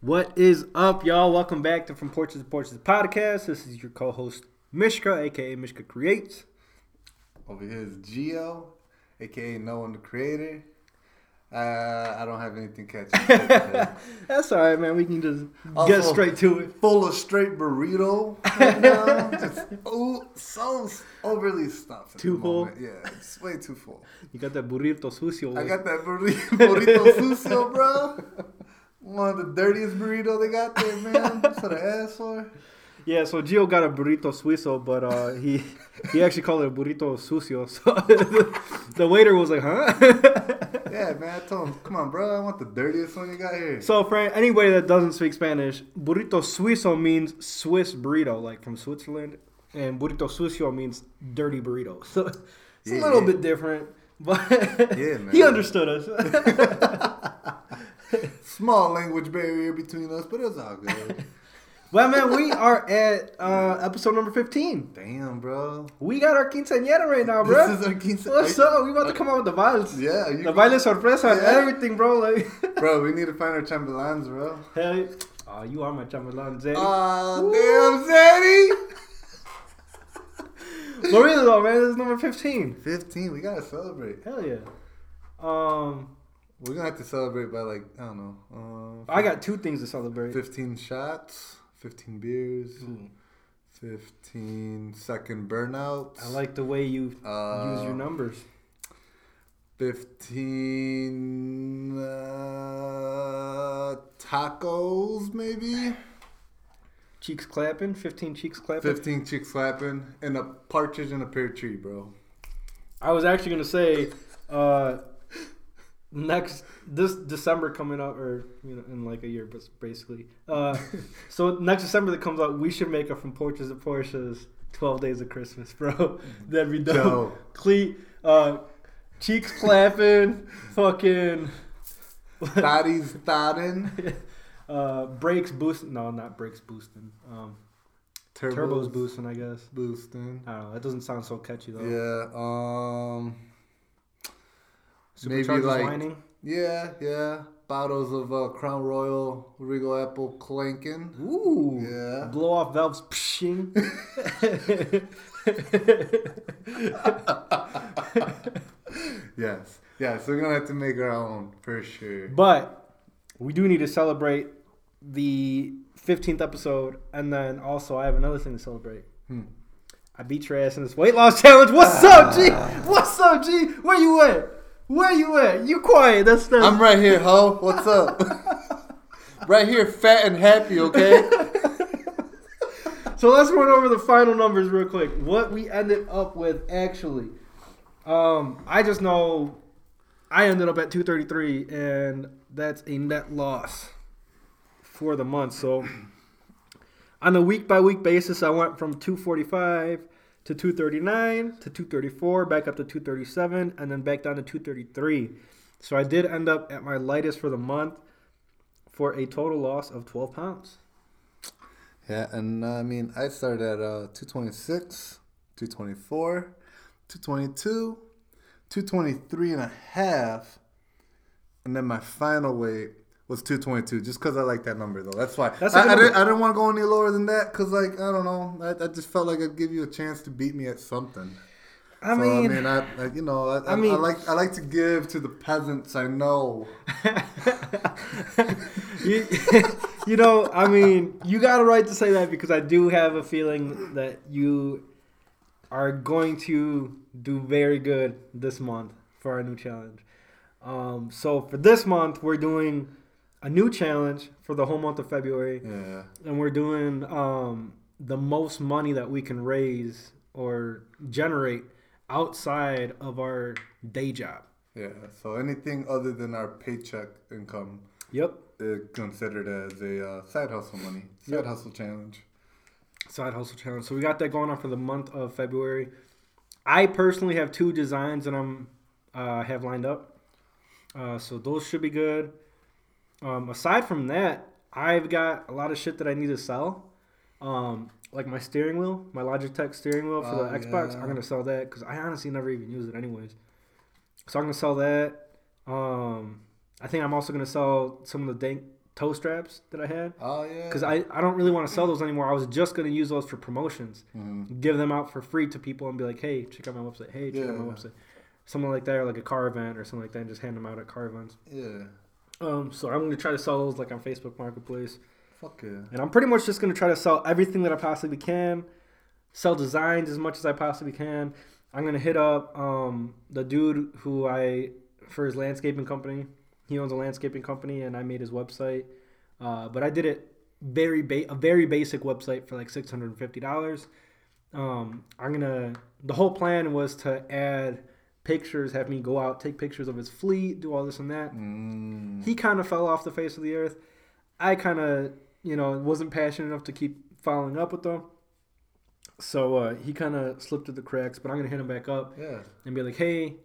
What is up, y'all? Welcome back to From Porches to Porsches podcast. This is your co-host Mishka, aka Mishka Creates. Over here is Geo, aka No One the Creator. Uh, I don't have anything catchy. That's all right, man. We can just Also- get straight to it. Full of straight burrito right now. Just ooh, so overly stuffed. Too full? moment. Yeah, it's way too full. You got that burrito sucio. I got that burrito, burrito sucio, bro. One of the dirtiest burrito they got there, man. That's what asked for. yeah, so Gio got a burrito suizo, but uh, he he actually called it a burrito sucio. So the waiter was like, "Huh?" Yeah, man. I told him, come on, bro. I want the dirtiest one you got here. so for anybody that doesn't speak Spanish, burrito suizo means Swiss burrito, like from Switzerland, and burrito sucio means dirty burrito. So it's a little yeah. bit different, but Yeah, he understood us. Small language barrier between us, but it's all good. well, man, we are at uh, episode number fifteen. Damn, bro. We got our quinceañera right now, bro. This is our quince- What's up? We about to come out with the vibes. Yeah, you, The baile sorpresa and Yeah. everything, bro. Like, bro. We need to find our chambelans, bro. hell, oh, you are my chambelán, Zeddy. Ah, damn, Zaddy. but really though, man, this is number fifteen. Fifteen. We gotta celebrate. Hell yeah. Um, We're gonna have to celebrate by like I don't know. Uh, I got two things to celebrate. fifteen shots, fifteen beers, Ooh, fifteen second burnouts. I like the way you Uh, use your numbers. Fifteen uh, tacos, maybe. Cheeks clapping, fifteen cheeks clapping. Fifteen cheeks clapping, and a partridge in a pear tree, bro. I was actually gonna say, uh, next this December coming up, or you know, in like a year, but basically. Uh, so next December that comes out, we should make a from porches to Porsches. Twelve days of Christmas, bro. That'd be dope. Dope. Cle- uh, cheeks clapping, fucking. Thotties thotting. uh, brakes boosting. No, not brakes boosting. Um, Turbos, turbos boosting, I guess. boosting. I don't know. That doesn't sound so catchy though. Yeah. Um. Maybe like whining. yeah, yeah. Bottles of uh, Crown Royal Regal Apple clanking. Ooh. Yeah. Blow off valves. Pshing. Yes. Yeah. So we're gonna have to make our own for sure. but we do need to celebrate the 15th episode, and then also I have another thing to celebrate. Hmm. I beat your ass in this weight loss challenge. What's up, G? What's up, G? Where you at? Where you at? You quiet. That's that's. I'm right here, ho. What's up? right here, fat and happy. Okay. So let's run over the final numbers real quick. What we ended up with actually. Um, I just know I ended up at 233 and that's a net loss for the month. So on a week by week basis, I went from 245 to 239 to 234, back up to 237 and then back down to 233. So I did end up at my lightest for the month for a total loss of 12 pounds. Yeah, and uh, I mean, I started at uh, 226, 224, 222, 223 and a half, and then my final weight was 222, just because I like that number, though. That's why. That's I, I, didn't, I didn't want to go any lower than that, because, like, I don't know. I, I just felt like I'd give you a chance to beat me at something. I so, mean, I mean, I, I you know, I, I, I mean- I like I like to give to the peasants I know. you, you know, I mean, you got a right to say that because I do have a feeling that you are going to do very good this month for our new challenge. Um, so for this month, we're doing a new challenge for the whole month of February, Yeah. and we're doing um, the most money that we can raise or generate outside of our day job. Yeah. So anything other than our paycheck income Yep. uh, considered as a uh, side hustle money, side Yep. hustle challenge. side hustle challenge. So we got that going on for the month of February. I personally have two designs that I'm uh, have lined up, uh, so those should be good. Um, aside from that, I've got a lot of shit that I need to sell, um, like my steering wheel, my Logitech steering wheel for Oh, the Xbox. yeah. I'm gonna sell that because I honestly never even use it anyways. So I'm gonna sell that. Um, I think I'm also gonna sell some of the dank toe straps that I had Oh yeah. because I, I don't really want to sell those anymore. I was just gonna use those for promotions, Mhm. give them out for free to people and be like, hey, check out my website. Hey, check out my Yeah. website. Something like that, or like a car event or something like that, and just hand them out at car events. Yeah. Um, so I'm gonna try to sell those like on Facebook Marketplace, Fuck yeah. and I'm pretty much just gonna try to sell everything that I possibly can, sell designs as much as I possibly can. I'm gonna hit up um, the dude who I for his landscaping company. He owns a landscaping company, and I made his website. Uh, but I did it very ba- a very basic website for like six hundred and fifty dollars. Um, I'm gonna. The whole plan was to add pictures, have me go out, take pictures of his fleet, do all this and that. Mm. He kind of fell off the face of the earth. I kind of, you know, wasn't passionate enough to keep following up with them. So uh, he kind of slipped through the cracks, but I'm gonna hit him back up Yeah. and be like, hey,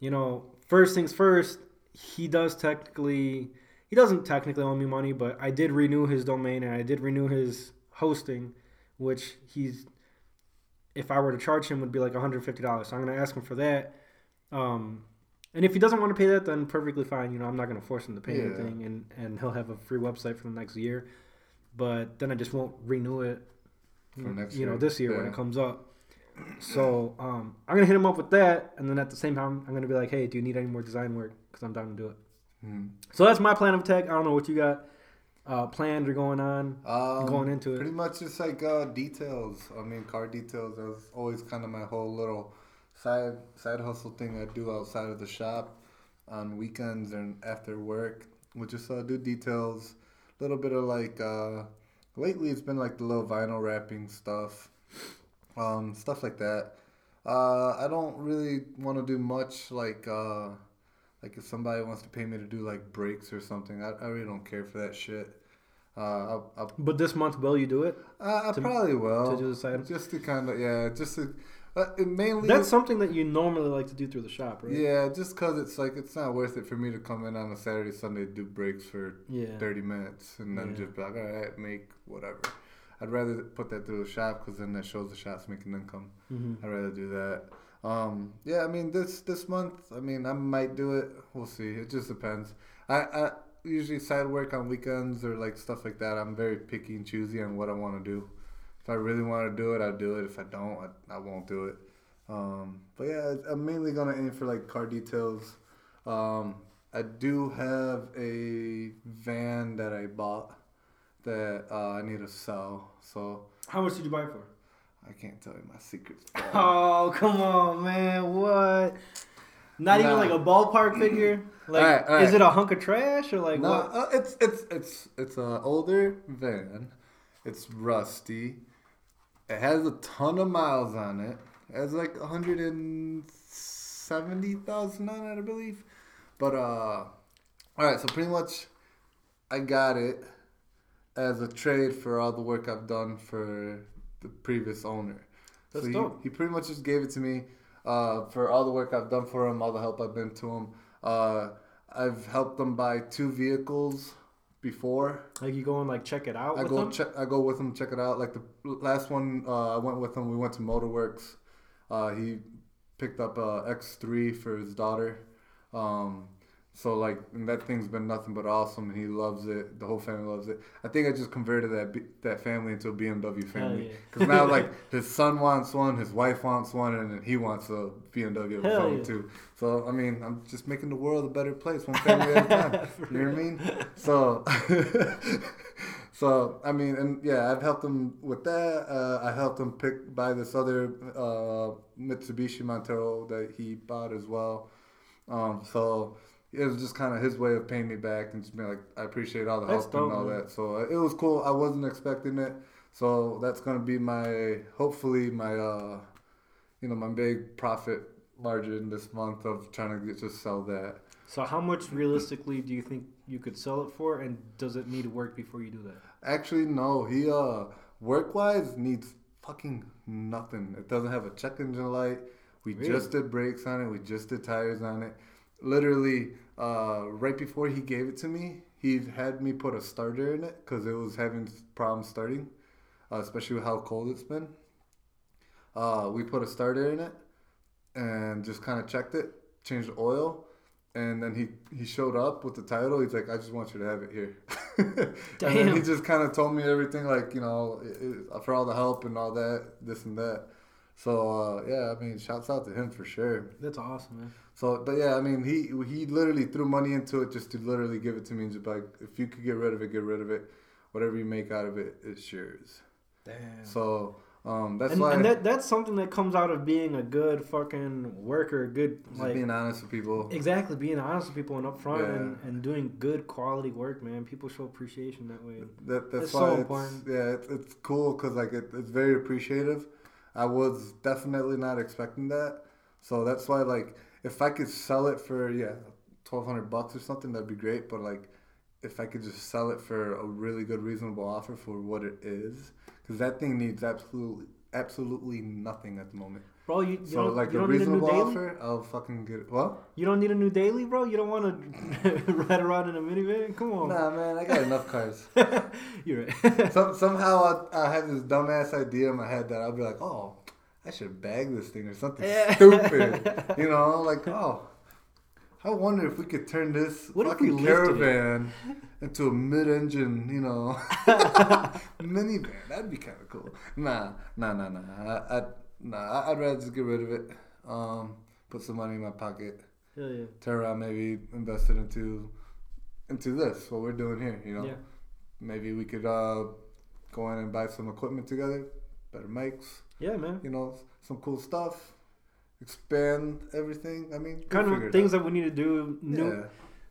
you know, first things first, he does technically, he doesn't technically owe me money, but I did renew his domain and I did renew his hosting, which he's, if I were to charge him, would be like $150. So I'm going to ask him for that. Um, and if he doesn't want to pay that, then perfectly fine. You know, I'm not going to force him to pay Yeah. anything, and, and he'll have a free website for the next year. But then I just won't renew it, For next you know, this year when it comes up. So um, I'm gonna hit him up with that, and then at the same time, I'm gonna be like, "Hey, do you need any more design work? Because I'm down to do it." Mm. So that's my plan of attack. I don't know what you got uh, planned or going on. Um, Going into it. Pretty much just like uh, details. I mean, car details. That was always kind of my whole little side side hustle thing I do outside of the shop on weekends and after work. which is uh, do details. A little bit of like. Uh, lately, it's been like the little vinyl wrapping stuff, um, stuff like that. Uh, I don't really want to do much like. Uh, like if somebody wants to pay me to do like brakes or something, I, I really don't care for that shit. Uh, I'll, I'll But this month, will you do it uh, I To- probably will. to do the side? Just to kind of, yeah, just to, uh, mainly. That's something that you normally like to do through the shop, right? Yeah, just because it's like, it's not worth it for me to come in on a Saturday, Sunday, do brakes for Yeah. 30 minutes and then Yeah. just be like, all right, make whatever. I'd rather put that through the shop because then that shows the shop's making income. hmm I'd rather do that. Um, yeah, I mean this this month, I mean I might do it. We'll see. It just depends. I, I usually side work on weekends or like stuff like that. I'm very picky and choosy on what I want to do. If I really want to do it, I'll do it. If I don't, I, I won't do it. Um, but yeah, I'm mainly gonna aim for like car details. Um, I do have a van that I bought that uh, I need to sell. So How much did you buy it for? I can't tell you my secrets. Oh, come on, man! What? Not even like a ballpark figure. Like, Alright, alright. is it a hunk of trash or like No, what? uh, it's it's it's it's an older van. It's rusty. It has a ton of miles on it. It has like 170,000 on it, I believe. But uh all right, so pretty much I got it as a trade for all the work I've done for the previous owner. That's so he, dope. he pretty much just gave it to me uh, for all the work I've done for him, all the help I've been to him. Uh, I've helped them buy two vehicles before. Like you go and like check it out I with go them? check. I go with him, check it out. Like the last one, uh, I went with him. We went to Motorworks. Uh, he picked up a X3 for his daughter. Um, so like, and that thing's been nothing but awesome, and he loves it. The whole family loves it. I think I just converted that B- that family into a BMW family yeah. because now like his son wants one, his wife wants one, and then he wants a BMW of his Hell own yeah. too. So I mean, I'm just making the world a better place, one family at a time. you know what I mean? So. So I mean, and yeah, I've helped him with that. Uh, I helped him pick buy this other uh, Mitsubishi Montero that he bought as well. Um, so it was just kind of his way of paying me back and just being like, I appreciate all the That's help dope, and all man. that. So uh, it was cool. I wasn't expecting it. So that's gonna be my hopefully my uh, you know my big profit margin this month of trying to get, just sell that. So how much realistically do you think you could sell it for, and does it need work before you do that? Actually, no. He uh work wise needs fucking nothing. It doesn't have a check engine light. We Really? just did brakes on it. We just did tires on it. Literally, uh, right before he gave it to me, he had me put a starter in it because it was having problems starting, uh, especially with how cold it's been. Uh, we put a starter in it and just kind of checked it, changed the oil, and then he he showed up with the title. He's like, "I just want you to have it here." and then he just kind of told me everything, like you know, it, it- for all the help and all that, this and that. So uh, yeah, I mean, shouts out to him for sure. That's awesome, man. So, but yeah, I mean, he he literally threw money into it just to literally give it to me and just be like, if you could get rid of it, get rid of it. Whatever you make out of it, it's yours. Damn. So um, that's and, why and that that's something that comes out of being a good fucking worker, good just like being honest with people. exactly being honest with people and upfront Yeah. and, and doing good quality work, man. People show appreciation that way. That that's It's why so important. yeah, it's, it's cool because like it, it's very appreciative. I was definitely not expecting that, so that's why like if I could sell it for yeah twelve hundred bucks or something, that'd be great. But like if I could just sell it for a really good reasonable offer for what it is, because that thing needs absolutely absolutely nothing at the moment. Bro, you, you So don't, like you a don't need a new reasonable daily. offer, I'll fucking get it. What? You don't need a new daily, bro. You don't want to ride around in a minivan. Come on. Nah, man, I got enough cars. You're right. Some, somehow I, I have this dumbass idea in my head that I'll be like, oh, I should bag this thing or something Yeah. stupid. You know, like, oh, I wonder if we could turn this What fucking caravan into a mid-engine, you know, minivan. That'd be kind of cool. Nah, nah, nah, nah. I, I, nah, I'd rather just get rid of it. Um, put some money in my pocket. Hell yeah. Turn around, maybe invest it into into this. What we're doing here, you know. Yeah. Maybe we could uh, go in and buy some equipment together, better mics, Yeah, man. you know, some cool stuff. Expand everything. I mean, we'll Kind of things that we need to do. New Yeah.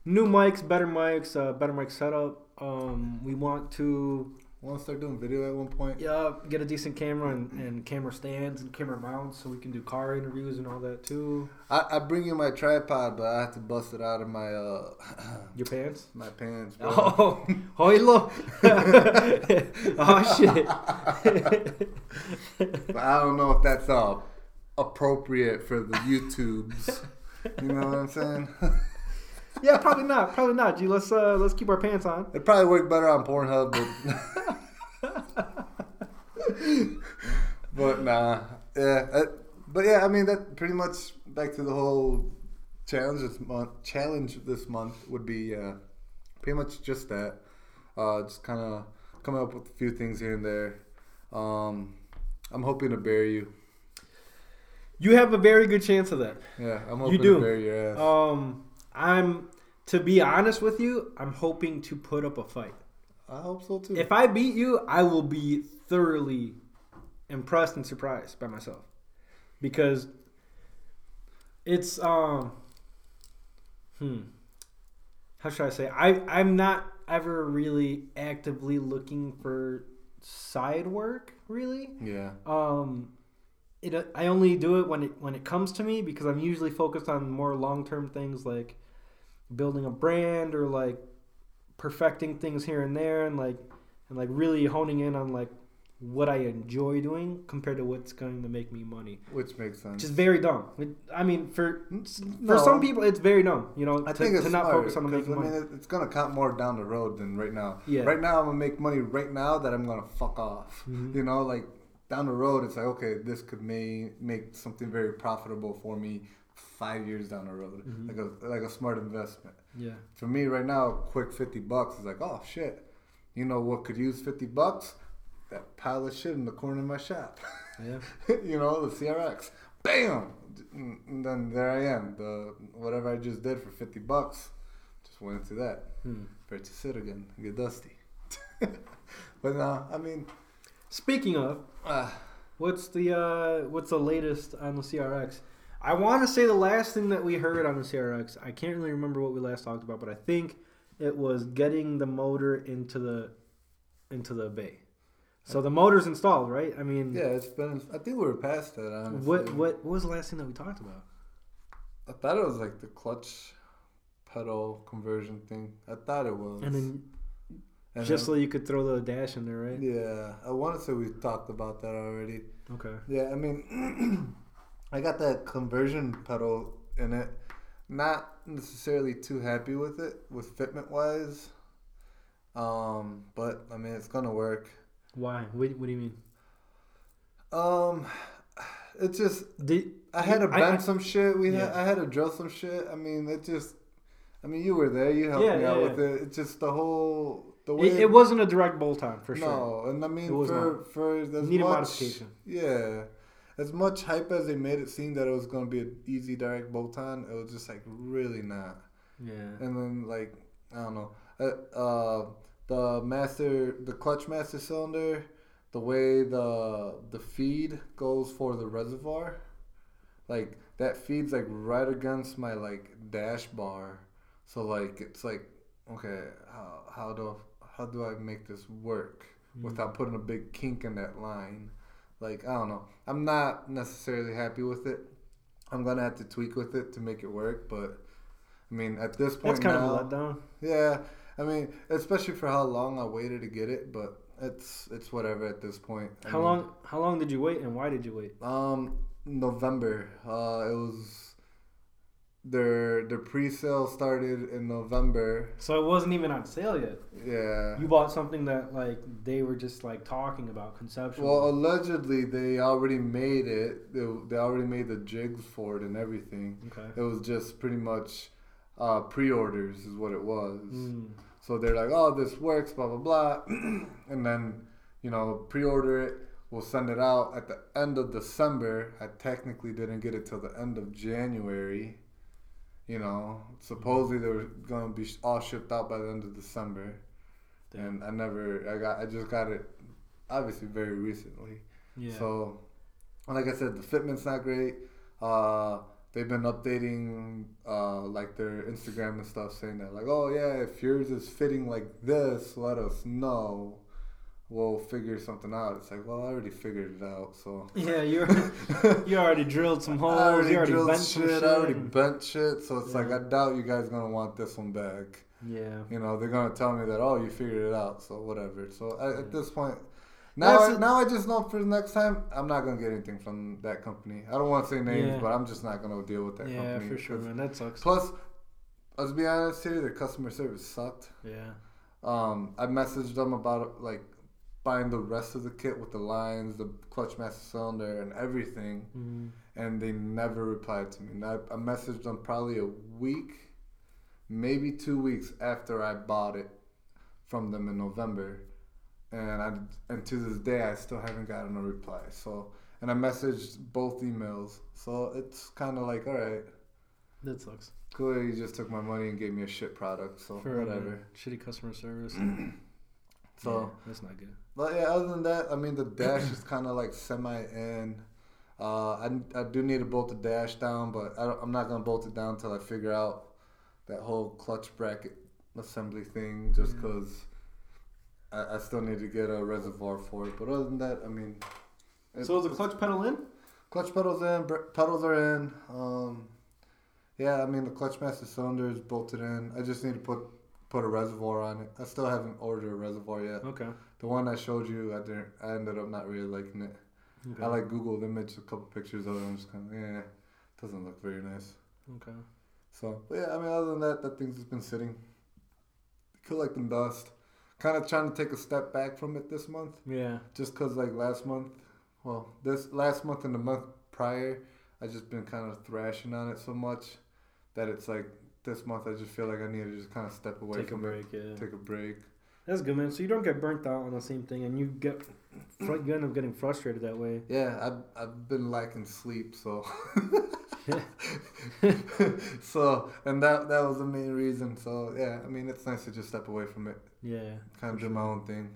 new mics, better mics, uh, better mic setup. Um, we want to Want to start doing video at one point? yeah get a decent camera and, and camera stands and camera mounts so we can do car interviews and all that too. I, I bring you my tripod, but I have to bust it out of my uh Your pants. my pants. Bro. Oh, oilo. oh shit. But I don't know if that's uh, appropriate for the YouTubes. you know what I'm saying? Yeah, probably not. Probably not. G, let's uh let's keep our pants on. It'd probably work better on Pornhub, but but nah, yeah. uh, but yeah, I mean that pretty much back to the whole challenge this month. Challenge this month would be uh, pretty much just that. Uh, just kind of coming up with a few things here and there. Um, I'm hoping to bury you. You have a very good chance of that. Yeah, I'm hoping do. to bury your ass. Um, I'm to be honest with you, I'm hoping to put up a fight. I hope so too. If I beat you, I will be thoroughly impressed and surprised by myself. Because it's um hmm. How should I say? I I'm not ever really actively looking for side work really. Yeah, um it I only do it when it when it comes to me because I'm usually focused on more long-term things like building a brand or like perfecting things here and there and like and like really honing in on like what I enjoy doing compared to what's going to make me money. which makes sense. Which is very dumb. It- I mean, for for No. some people, it's very dumb. You know, I to, think it's to not focus on making I money. mean, it's gonna count more down the road than right now. Yeah. Right now, I'm gonna make money right now that I'm gonna fuck off. Mhm. You know, like down the road, it's like okay, this could may make something very profitable for me five years down the road, Mhm. like a like a smart investment. yeah. For me, right now, quick fifty bucks is like oh shit. You know what could use fifty bucks? That pile of shit in the corner of my shop. Yeah. you know, the CRX. Bam! And then there I am. The whatever I just did for fifty bucks, just went into that. Hmm. Purchase it again. Get dusty. but no, I mean, Speaking of, uh, What's the uh, what's the latest on the CRX? I want to say the last thing that we heard on the CRX. I can't really remember what we last talked about, but I think it was getting the motor into the into the bay. So the motor's installed, right? I mean, yeah, it's been. I think we were past that. Honestly, what what what was the last thing that we talked about? I thought it was like the clutch pedal conversion thing. I thought it was. And then And just so you could throw the dash in there, right? yeah, I want to say we talked about that already. Okay. Yeah, I mean, I got that conversion pedal in it. Not necessarily too happy with it, with fitment wise. Um, but I mean, it's gonna work. Why? What, what do you mean? Um, it just Did I had to I- bend I- some shit. We had I had to drill some shit. I mean, it just. I mean, you were there. You helped Yeah, me yeah, out yeah. with it. It's just the whole the way It, it wasn't a direct bolt on for sure. no, and I mean It was for for as Needed much modification. yeah, as much hype as they made it seem that it was gonna be an easy direct bolt on, it was just like really not. Yeah. And then like I don't know, uh, uh, the master, the clutch master cylinder, the way the the feed goes for the reservoir, like that feeds like right against my like dash bar, so like it's like okay, how how do how do I make this work without putting a big kink in that line? Like I don't know, I'm not necessarily happy with it. I'm gonna have to tweak with it to make it work, but I mean at this point That's kind now, of a letdown. yeah, I mean, especially for how long I waited to get it, but it's it's whatever at this point. I How mean, long? How long did you wait, and why did you wait? Um, November. Uh, it was their their pre-sale started in November. So it wasn't even on sale yet. Yeah. You bought something that like they were just like talking about conceptually. Well, allegedly they already made it. They, they already made the jigs for it and everything. okay. It was just pretty much uh, pre-orders is what it was. Mm. So they're like, oh, this works, blah, blah, blah. and then, you know, pre order it. We'll send it out at the end of December. I technically didn't get it till the end of January. You know, supposedly they were going to be all shipped out by the end of December. Damn. And I never, I got, I just got it obviously very recently. Yeah. So, like I said, the fitment's not great. Uh, they've been updating uh, like their Instagram and stuff, saying that like, oh yeah, if yours is fitting like this, let us know. We'll figure something out. It's like, well, I already figured it out. So yeah, you you already drilled some holes. I already you already drilled bent shit. shit. I already bent shit. So it's like I doubt you guys gonna want this one back. yeah. You know, they're gonna tell me that oh, you figured it out. So whatever. So I, Yeah. at this point, now That's I, a- now I just know for the next time I'm not gonna get anything from that company. I don't want to say names, Yeah. but I'm just not gonna deal with that Yeah, company. for sure, man. That sucks. Plus, let's be honest here, their customer service sucked. Yeah. Um, I messaged them about like buying the rest of the kit with the lines, the clutch master cylinder, and everything Mm. and they never replied to me. And I, I messaged them probably a week, maybe two weeks after I bought it from them in November, and I and to this day I still haven't gotten a reply. So and I messaged both emails, so it's kind of like all right, That sucks. clearly you just took my money and gave me a shit product. So For whatever. uh, shitty customer service. So. Yeah, that's not good. But yeah, other than that, I mean, the dash is kind of like semi in. Uh, I, I do need to bolt the dash down, but I I'm not gonna bolt it down until I figure out that whole clutch bracket assembly thing. Just because I, I still need to get a reservoir for it. But other than that, I mean, So is the clutch pedal in? clutch pedals in, br- pedals are in. Um, yeah, I mean the clutch master cylinder is bolted in. I just need to put put a reservoir on it. I still haven't ordered a reservoir yet. Okay. The one I showed you, I didn't. I ended up not really liking it. okay. I like Googled image a couple pictures of it. I'm just kind of yeah, doesn't look very nice. Okay. So, but yeah, I mean, other than that, that thing's just been sitting, collecting dust. Kind of trying to take a step back from it this month, Yeah. just cause like last month, well, this last month and the month prior, I just been kind of thrashing on it so much that it's like this month I just feel like I need to just kind of step away Take a from break. Yeah. it, take a break. That's good, man. So you don't get burnt out on the same thing, and you get you end up getting frustrated that way. Yeah, I've, I've been lacking sleep, so so and that that was the main reason. So yeah, I mean it's nice to just step away from it, Yeah. kind of do my own thing.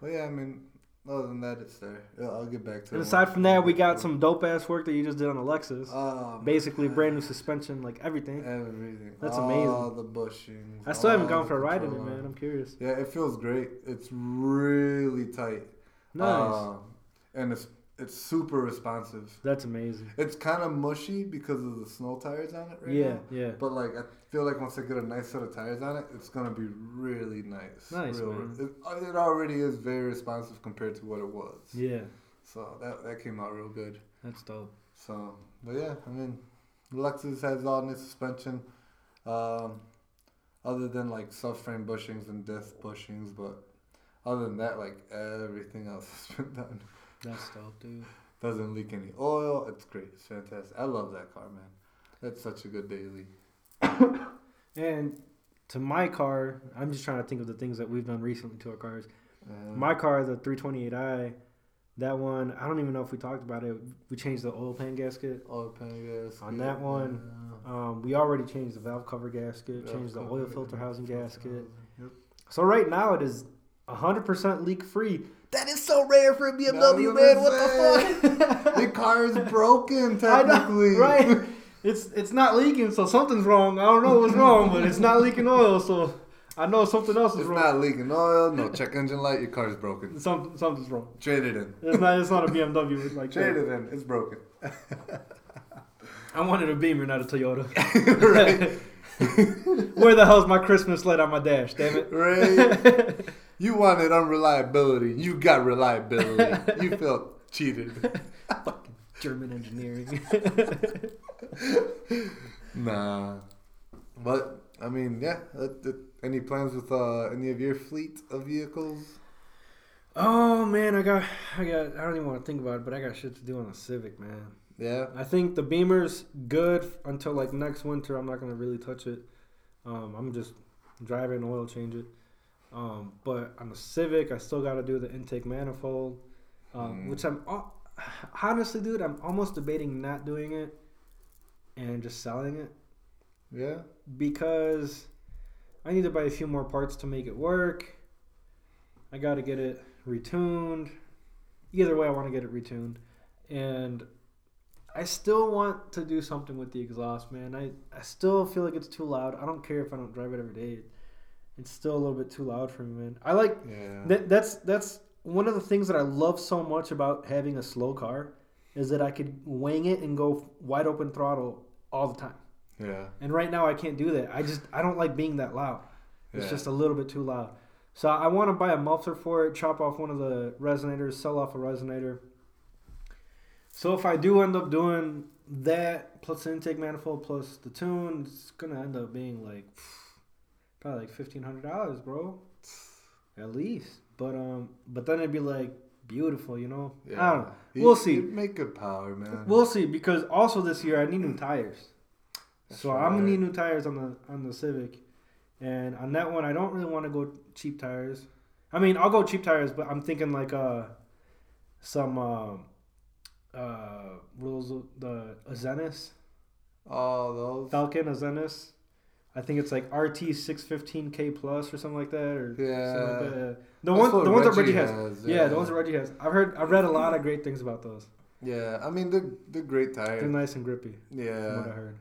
But yeah, I mean other than that, it's there. Yeah, I'll get back to And it. aside from that, we got some dope ass work that you just did on the Lexus. Um, Basically, brand new suspension, like everything. everything. That's all amazing. the bushings. I still haven't gone for a ride in it, man. I'm curious. Yeah, it feels great. It's really tight. Nice. Um, and it's it's super responsive. That's amazing. It's kind of mushy because of the snow tires on it right yeah, now. yeah. yeah. But like I feel like once I get a nice set of tires on it, it's gonna be really nice. Nice, Real- man. It, it already is very responsive compared to what it was. Yeah, So that that came out real good. that's dope. So, but yeah, I mean, Lexus has all new suspension, um, other than like subframe bushings and disc bushings, but other than that, like everything else has been done. That's dope, dude. Doesn't leak any oil. It's great. It's fantastic. I love that car, man. That's such a good daily. And to my car, I'm just trying to think of the things that we've done recently to our cars. Uh, My car, the 328i, that one, I don't even know if we talked about it. We changed the oil pan gasket. oil pan gasket. On that one, Um, we already changed the valve cover gasket, Yeah, changed the oil filter housing gasket. housing, Yep. So right now it is 100% leak free. That is so rare for a BMW, what man. What the fuck? the car is broken, I know, technically. right? It's it's not leaking, so something's wrong. I don't know what's wrong, but it's not leaking oil, so I know something else is It's wrong. not leaking oil, no check engine light, your car's broken. Some, something's wrong. Trade it in. It's not. It's not a BMW It's like Trade that. it in. It's broken. I wanted a Beamer, not a Toyota. right. Where the hell's my Christmas light on my dash? Damn it! Right. You wanted unreliability. You got reliability. You felt cheated. Fucking German engineering. Nah. But, I mean, yeah. Any plans with uh, any of your fleet of vehicles? oh man, I got, I got. I don't even want to think about it, but I got shit to do on the Civic, man. Yeah. I think the Beamer's good until like next winter. I'm not gonna really touch it. Um, I'm just driving oil change it. Um, but on the Civic, I still got to do the intake manifold, um, Mm. which I'm honestly, dude, I'm almost debating not doing it and just selling it Yeah. because I need to buy a few more parts to make it work. I got to get it retuned. Either way, I want to get it retuned, and I still want to do something with the exhaust, man. I I still feel like it's too loud. I don't care if I don't drive it every day. It's still a little bit too loud for me, man. I like Yeah. that, that's that's one of the things that I love so much about having a slow car is that I could wing it and go wide open throttle all the time. Yeah. And right now I can't do that. I just I don't like being that loud. It's Yeah. just a little bit too loud. So I want to buy a muffler for it, chop off one of the resonators, sell off a resonator. So if I do end up doing that plus the intake manifold plus the tune, it's gonna end up being like probably like fifteen hundred dollars, bro, at least. But um, but then it'd be like beautiful, you know. I don't know. We'll see. make good power, man. We'll see because also this year I need new tires. That's so I'm gonna need new tires on the on the Civic, and on that one I don't really want to go cheap tires. I mean I'll go cheap tires, but I'm thinking like uh some uh, uh rules the Azenis Oh, those. Falken Azenis. I think it's like RT six fifteen K plus or something like that, or something Yeah. like that. The That's ones the ones that Reggie has. has, Yeah. yeah. the ones that Reggie has. I've heard I've read a lot of great things about those. Yeah, I mean they're they're great tires. They're nice and grippy. From what I Yeah, heard.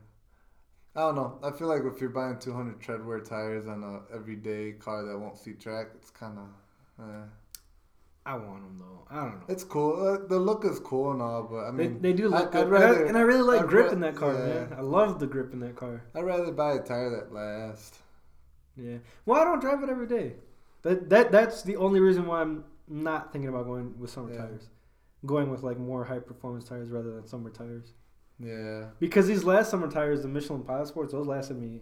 I don't know. I feel like if you're buying 200 treadwear tires on a everyday car that won't see track, it's kind of. Eh. I want them though. I don't know. It's cool. Uh, the look is cool and all, but I mean, they do look I'd good, rather- and, I, really like I'd grip ra- in that car, yeah. man. I love the grip in that car. I'd rather buy a tire that lasts. Yeah. Well, I don't drive it every day. That that that's the only reason why I'm not thinking about going with summer Yeah. tires. Going with like more high performance tires rather than summer tires. Yeah, Because these last summer tires, the Michelin Pilot Sports, those lasted me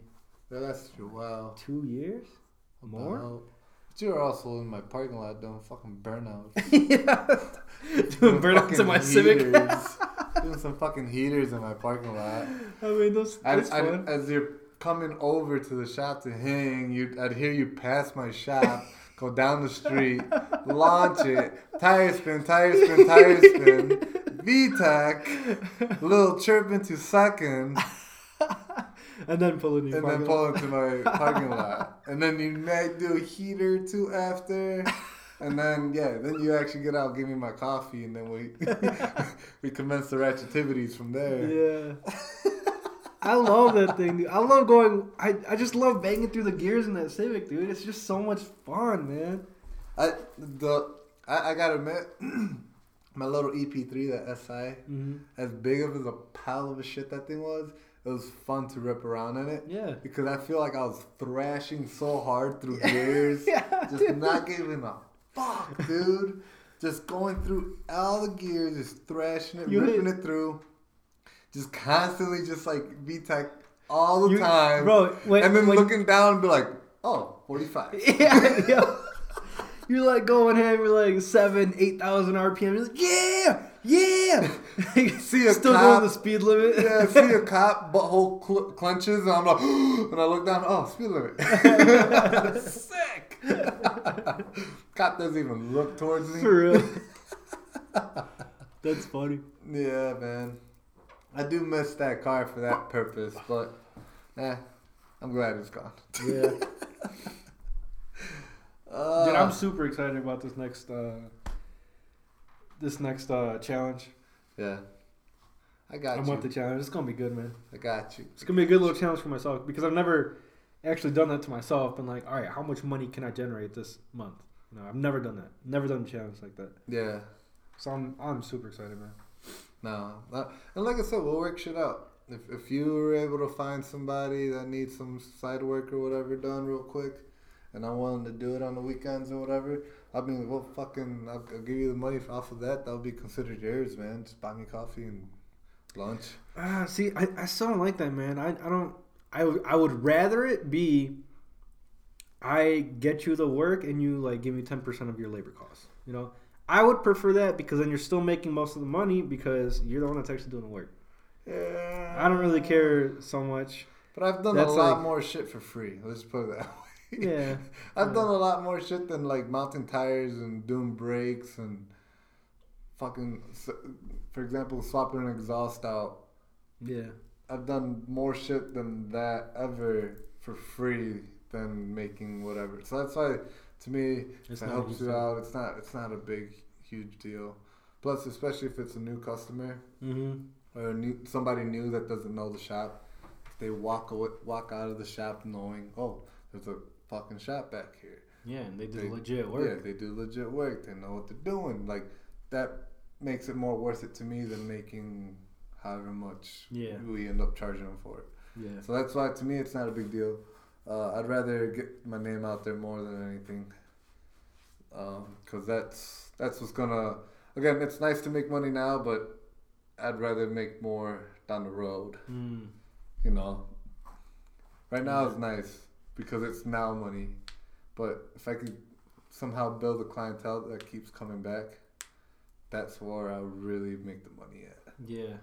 that lasts you a while. two years. More? About. But you were also in my parking lot doing fucking burnout. yeah. Doing burnouts in my Civic. doing some fucking heaters in my parking lot. I mean, those. I, That's I, fun. as you're coming over to the shop to hang, you I'd hear you pass my shop, go down the street, launch it, tire spin, tire spin, tire spin, VTEC, little chirp into second, and then pull in your and then pull into my parking lot, and then you might do a heater or two after. And then yeah, then you actually get out, give me my coffee, and then we we commence the activities from there. Yeah. I love that thing, dude. I love going. I, I just love banging through the gears in that Civic, dude. It's just so much fun, man. I the I, I gotta admit, my little EP3, that SI, Mm-hmm. as big of as a pile of a shit that thing was, it was fun to rip around in it. Yeah. Because I feel like I was thrashing so hard through gears, Yeah, just dude. not giving a fuck, dude. Just going through all the gears, just thrashing it, You ripping hit- it through, just constantly, just like VTEC all the You- time, bro, when- and then when- looking down and be like, oh, 45. yeah, yeah. You're like going ham, you're like seven, eight thousand RPM. You're like, yeah, yeah. See a still cop- going the speed limit. Yeah, I see a cop, butthole cl- clenches, and I'm like, and I look down, oh, speed limit. Sick. cop doesn't even look towards me. For real. That's funny. Yeah, man. I do miss that car for that purpose, but eh, I'm glad it's gone. Yeah. Uh, Dude, I'm super excited about this next uh this next uh challenge. yeah. I got I you. want the challenge. It's gonna be good, man. I got you. It's gonna be a good little challenge for myself because I've never actually done that to myself. Been like, all right, how much money can I generate this month? You know, I've never done that. Never done a challenge like that. Yeah. So I'm I'm super excited, man. No. And like I said, we'll work shit out. If, if you were able to find somebody that needs some side work or whatever done real quick, and I'm willing to do it on the weekends or whatever, I mean, well, fucking, I'll, I'll give you the money off of that. That'll be considered yours, man. Just buy me coffee and lunch. Ah, see, I, I still don't like that, man. I, I don't. I would I would rather it be. I get you the work and you like give me ten percent of your labor costs. You know, I would prefer that because then you're still making most of the money because you're the one that's actually doing the work. Yeah. I don't really care so much. But I've done That's a lot like- more shit for free. Let's put it that way. Yeah, I've Yeah. done a lot more shit than like mounting tires and doing brakes and fucking, for example, swapping an exhaust out. yeah, I've done more shit than that ever for free than making whatever. So that's why, to me, It's it helps you out, it's not it's not a big huge deal. Plus, especially if it's a new customer mm-hmm. or a new, somebody new that doesn't know the shop, they walk away, walk out of the shop knowing, oh, there's a fucking shop back here. yeah, and they do They- legit work. Yeah, they do legit work. They know what they're doing. Like that makes it more worth it to me than making however much Yeah. we end up charging them for it. Yeah, So that's why to me it's not a big deal. Uh, I'd rather get my name out there more than anything, because that's that's what's gonna. Again, it's nice to make money now, but I'd rather make more down the road. mm. You know, right now it's nice because it's now money, but if I could somehow build a clientele that keeps coming back, that's where I really make the money at. yeah,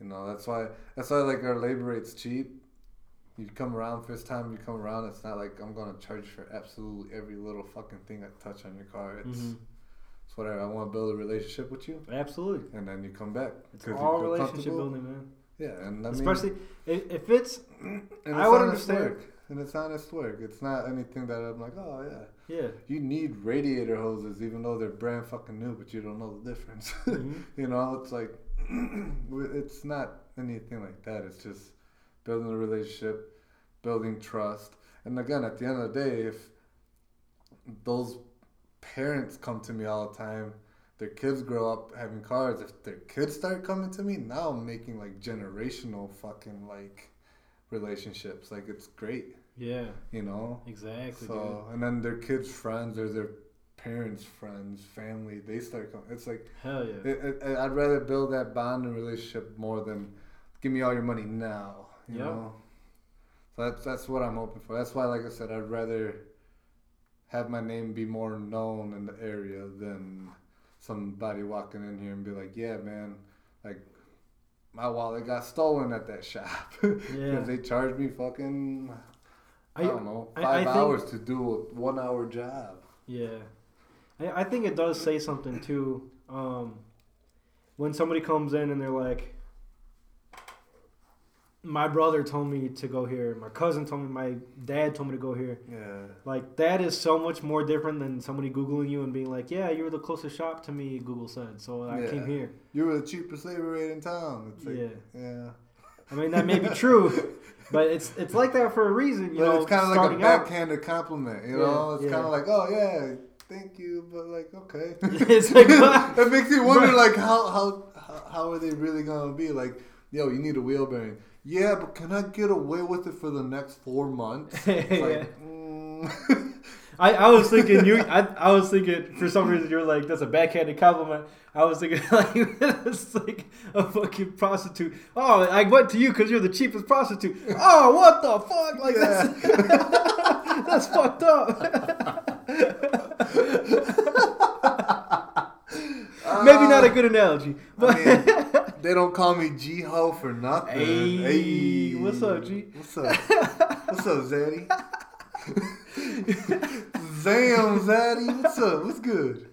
You know, that's why that's why like our labor rate's cheap. You come around first time you come around, it's not like I'm gonna charge for absolutely every little fucking thing I touch on your car. It's, hmm it's whatever. I want to build a relationship with you, absolutely. and then you come back. It's all relationship building, man. Yeah, and I mean, Especially if, if it's and I it's would understand. Work, and it's honest work. It's not anything that I'm like, oh yeah. yeah, You need radiator hoses, even though they're brand fucking new, but you don't know the difference. Mhm. you know, it's like it's not anything like that. It's just building a relationship, building trust, and again, at the end of the day, if those parents come to me all the time, their kids grow up having cars. If their kids start coming to me, now I'm making like generational fucking like relationships. Like it's great, yeah, you know. exactly. So and then their kids' friends or their parents' friends, family, they start coming. It's like. Hell yeah. it, it, I'd rather build that bond and relationship more than give me all your money now. You Yep. know. So that's that's what I'm hoping for. That's why, like I said, I'd rather have my name be more known in the area than somebody walking in here and be like, "Yeah, man, like." My wallet got stolen at that shop because Yeah. they charged me fucking I, I, don't know, five I think- hours to do a one hour job. Yeah, I, I think it does say something too. Um, when somebody comes in and they're like, "My brother told me to go here. My cousin told me. My dad told me to go here." Yeah. Like that is so much more different than somebody googling you and being like, "Yeah, you were the closest shop to me." Google said, so I came here. You were the cheapest labor rate in town. Like, Yeah. yeah. I mean, that may be true, but it's it's like that for a reason. You but know, it's kind of like a starting out. backhanded compliment, you Yeah, know? It's yeah. kind of like, oh, yeah, thank you, but like, okay. It's like, it makes you wonder, like, how, how, how, are they really going to be? Like, yo, you need a wheel bearing. Yeah, but can I get away with it for the next four months? It's Yeah. mm. I, I was thinking you. I, I was thinking for some reason you're like that's a backhanded compliment. I was thinking like it's like a fucking prostitute. Oh, I went to you because you're the cheapest prostitute. Oh, what the fuck? Like that's that's fucked up. Maybe not a uh, good analogy. But I mean, they don't call me G Ho for nothing. Hey, what's up, G? What's up? What's up, Zaddy? Zam, Zaddy. What's up? What's good?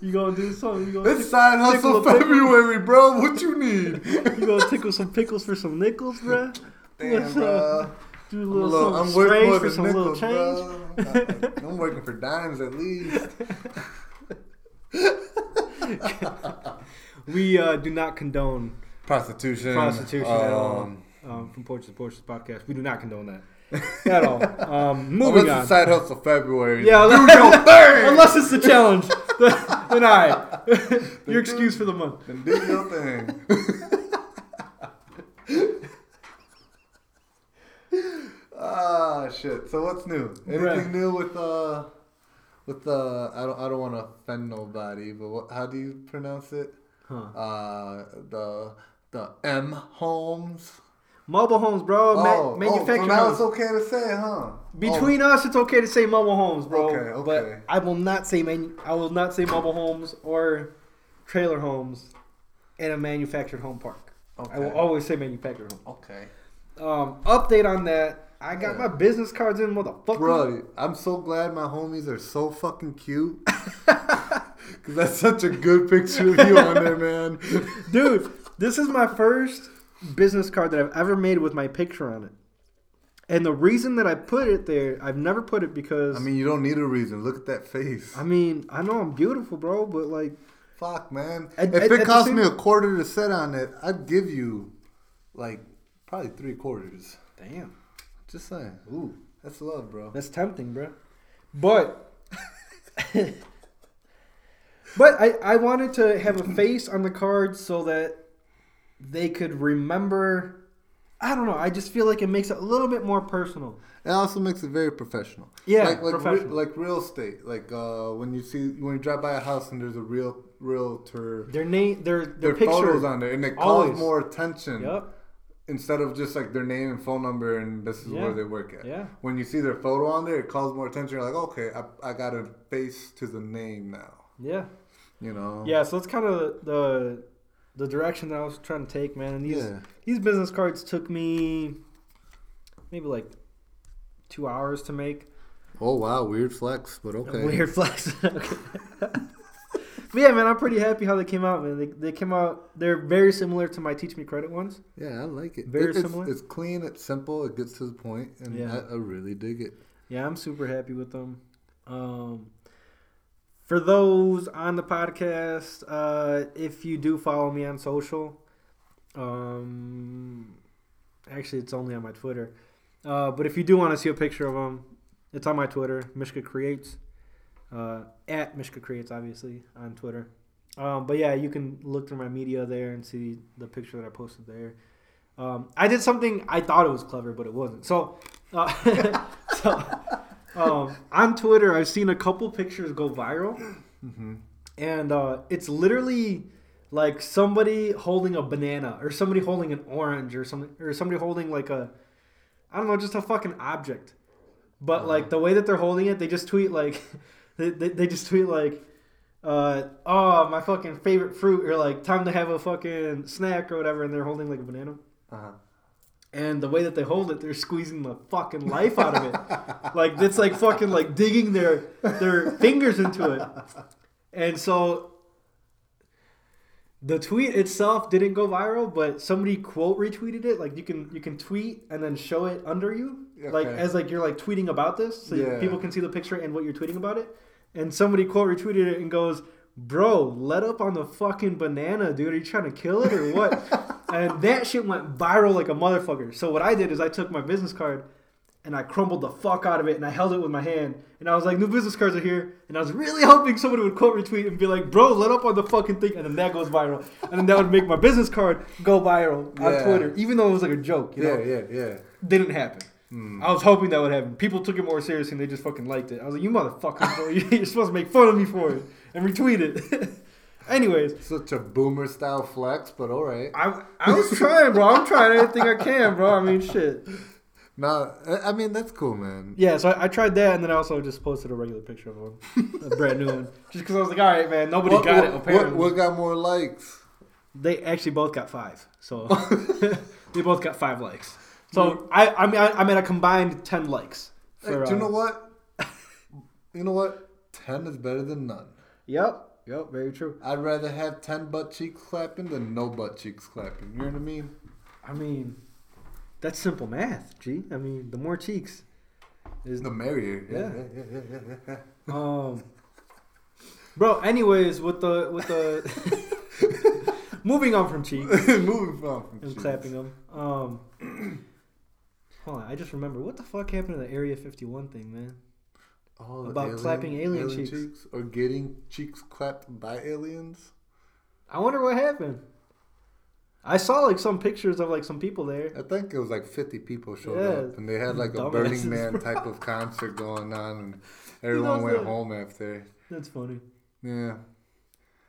you gonna do something? You gonna, It's side hustle tickle a pickle? February, bro. What you need? you gonna tickle some pickles for some nickels, bro? Damn, What's bro. up? Do a I'm, a little, little, I'm working for than some little change. bro. I'm working for dimes at least. We uh, do not condone Prostitution. prostitution at all. um, Um, from Porches to Porsches podcast, we do not condone that at all. Um, moving Unless on. it's side hustle February. Yeah, do your thing. unless it's the challenge, then I. Your excuse for the month. Then do your thing. ah shit. So what's new? Anything Bruh. new with uh with uh I don't I don't want to offend nobody, but what how do you pronounce it? Huh. Uh the the M homes. Mobile homes, bro. Ma- oh, oh, manufactured so now homes. it's okay to say, huh? Between us, it's okay to say mobile homes, bro. Okay, okay. But I will not say manu- I will not say mobile homes or trailer homes in a manufactured home park. Oh, I will always say manufactured home. Okay. Um, update on that. I got Yeah. my business cards in, motherfucker. Bro, I'm so glad my homies are so fucking cute. Cause that's such a good picture of you on there, man. Dude, this is my first business card that I've ever made with my picture on it. And the reason that I put it there, I've never put it because I mean, you don't need a reason. Look at that face. I mean, I know I'm beautiful, bro, but like Fuck, man. At- if at- it at cost me a quarter to sit on it, I'd give you like probably three quarters. damn. Just saying. Ooh. That's love, bro. That's tempting, bro. But But I, I wanted to have a face on the card so that they could remember I don't know, I just feel like it makes it a little bit more personal. It also makes it very professional. Yeah, like like, re- professional. like real estate. Like uh, when you see when you drive by a house and there's a real realtor, Their name their their, their picture photos on there, and it calls Always. more attention. Yep. instead of just like their name and phone number and this is Yeah. where they work at. Yeah. When you see their photo on there, it calls more attention. You're like, okay, I, I got a face to the name now. Yeah. You know? Yeah, so it's kind of the the direction that I was trying to take, man. And these Yeah. these business cards took me maybe like two hours to make. Oh wow, weird flex, but okay. Weird flex. Okay. but yeah, man, I'm pretty happy how they came out, man. They, they came out. They're very similar to my Teach Me Credit ones. Yeah, I like it. Very It- it's, similar. It's clean. It's simple. It gets to the point, and Yeah. I, I really dig it. Yeah, I'm super happy with them. Um, for those on the podcast, uh, if you do follow me on social, um, actually, it's only on my Twitter. Uh, but if you do want to see a picture of them, it's on my Twitter, Mishka Creates, uh, at Mishka Creates, obviously, on Twitter. Um, but yeah, you can look through my media there and see the picture that I posted there. Um, I did something I thought it was clever, but it wasn't. So, uh, so um, on Twitter, I've seen a couple pictures go viral, Mm-hmm. and uh, it's literally like somebody holding a banana, or somebody holding an orange, or something, or somebody holding like a, I don't know, just a fucking object. But Uh-huh. like the way that they're holding it, they just tweet like, they, they, they just tweet like, uh, oh my fucking favorite fruit, or like time to have a fucking snack or whatever, and they're holding like a banana. Uh-huh. And the way that they hold it, they're squeezing the fucking life out of it. like it's like fucking like digging their their fingers into it. And so the tweet itself didn't go viral, but somebody quote retweeted it. Like you can you can tweet and then show it under you, like as like you're like tweeting about this, so Yeah. people can see the picture and what you're tweeting about it. And somebody quote retweeted it and goes, "Bro, let up on the fucking banana, dude. Are you trying to kill it or what?" and that shit went viral like a motherfucker. So what I did is I took my business card and I crumbled the fuck out of it and I held it with my hand and I was like, new business cards are here. And I was really hoping somebody would quote retweet and be like, bro, let up on the fucking thing. And then that goes viral. And then that would make my business card go viral on Yeah. Twitter, even though it was like a joke. You Yeah, know? yeah, yeah. Yeah. Didn't happen. Hmm. I was hoping that would happen. People took it more seriously and they just fucking liked it. I was like, you motherfuckers, bro. You're supposed to make fun of me for it and retweet it. Anyways, Such a boomer style flex, but all right. I, I was trying, bro. I'm trying everything I can, bro. I mean, shit. No, I mean that's cool, man. Yeah, so I, I tried that, and then I also just posted a regular picture of one, a brand new one, just because I was like, all right, man, nobody What, got it. what- Apparently, what, what got more likes? they actually both got five, so they both got five likes. So I, I mean, I, I'm at a combined ten likes. Hey, do you uh, know what? you know what? Ten is better than none. Yep, yep, very true. I'd rather have ten butt cheeks clapping than no butt cheeks clapping. You know what I mean? I mean, that's simple math, G. I mean, the more cheeks is The merrier. Yeah, Yeah. yeah, yeah, yeah, yeah, yeah. Um, bro. Anyways, with the with the moving on from cheeks Moving on from and cheeks. clapping them. Um, hold on, I just remember what the fuck happened to the Area 51 thing, man. Oh, About clapping alien cheeks. or getting cheeks clapped by aliens. I wonder what happened. I saw like some pictures of like some people there. I think it was like 50 people showed Yeah. up, and they had like a Burning Man bro. type of concert going on, and everyone went that? home after. That's funny. Yeah,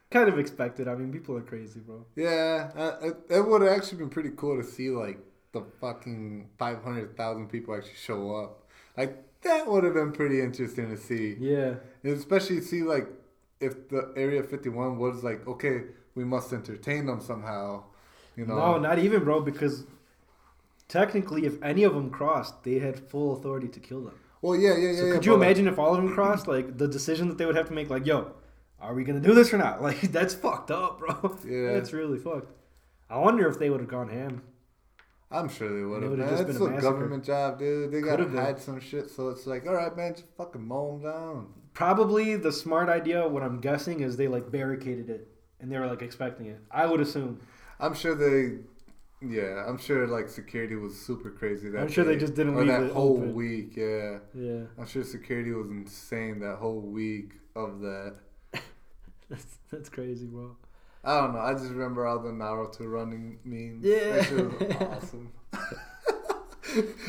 Kind of expected. I mean, people are crazy, bro. yeah. Uh, it, it would have actually been pretty cool to see like the fucking 500,000 people actually show up. Like that would have been pretty interesting to see. Yeah. And especially see like if the Area 51 was like, okay, we must entertain them somehow. You know, No, not even, bro. Because technically, if any of them crossed, they had full authority to kill them. well, yeah, yeah, yeah. So yeah, could you but, like, imagine if all of them crossed? Like the decision that they would have to make, like, yo, are we gonna do this or not? Like that's fucked up, bro. Yeah. that's really fucked. I wonder if they would have gone ham. I'm sure they would have. would've Man, just it's been a massacre. government job, dude. They gotta Could've been. hide some shit, so it's like, all right, man, just fucking mow them down. Probably the smart idea. What I'm guessing is they like barricaded it and they were like expecting it. I would assume. I'm sure they, yeah, I'm sure like security was super crazy that. I'm sure they just didn't or leave that whole open. week. Yeah, Yeah, I'm sure security was insane that whole week of that. that's that's crazy, bro. I don't know. I just remember all the Naruto running memes. Yeah. that shit was awesome.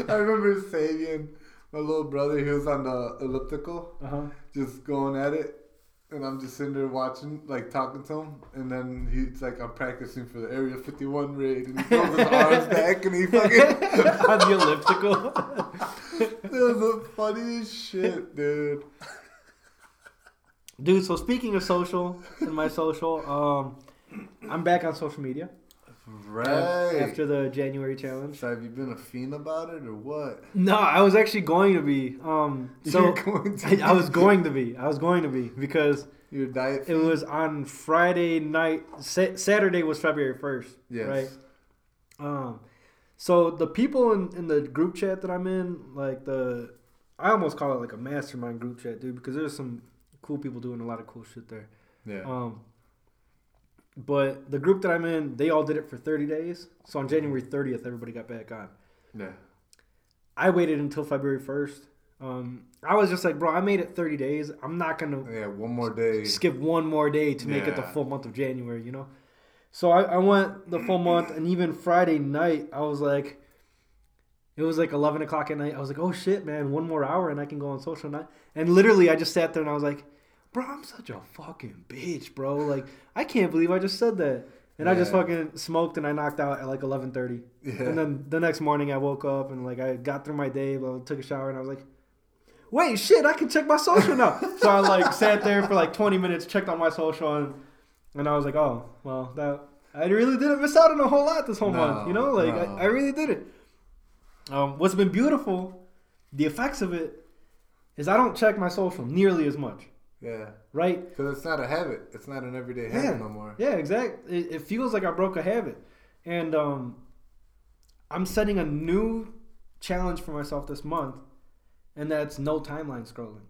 I remember Sabian, my little brother. He was on the elliptical. Uh huh. just going at it. And I'm just sitting there watching, like talking to him, and then he's like, "I'm practicing for the Area 51 raid," and he throws his arms back, and he fucking. On the elliptical. that was the funniest shit, dude. Dude, so speaking of social and my social, um, I'm back on social media Right. after the January challenge. so have you been a fiend about it or what? No, I was actually going to be. Um, so You're going to I, I was going to be. I was going to be because Your diet. it was on Friday night. Sa- Saturday was February first. Yes. Right. Um, so the people in, in the group chat that I'm in, like the, I almost call it like a mastermind group chat, dude, because there's some cool people doing a lot of cool shit there. Yeah. Um, but the group that I'm in, they all did it for 30 days. So on January 30th, everybody got back on. yeah. I waited until February 1st. Um, I was just like, bro, I made it 30 days. I'm not gonna Yeah. One more day. skip one more day to make it the full month of January, you know? So I, I went the full month, and even Friday night, I was like, it was like 11 o'clock at night. I was like, oh shit, man, one more hour and I can go on social night. And literally, I just sat there and I was like, bro, I'm such a fucking bitch, bro. Like, I can't believe I just said that. And I just fucking smoked and I knocked out at like 11:30. Yeah. And then the next morning I woke up and like I got through my day, but I took a shower and I was like, wait, shit, I can check my social now. so I like sat there for like 20 minutes, checked on my social, and, and I was like, oh, well, that I really didn't miss out on a whole lot this whole No, month. You know, like no. I, I really did it. Um, what's been beautiful, the effects of it, is I don't check my social nearly as much, Yeah. right? Because it's not a habit. It's not an everyday Yeah. habit no more. Yeah, exactly. It, it feels like I broke a habit, and um, I'm setting a new challenge for myself this month, and that's no timeline scrolling.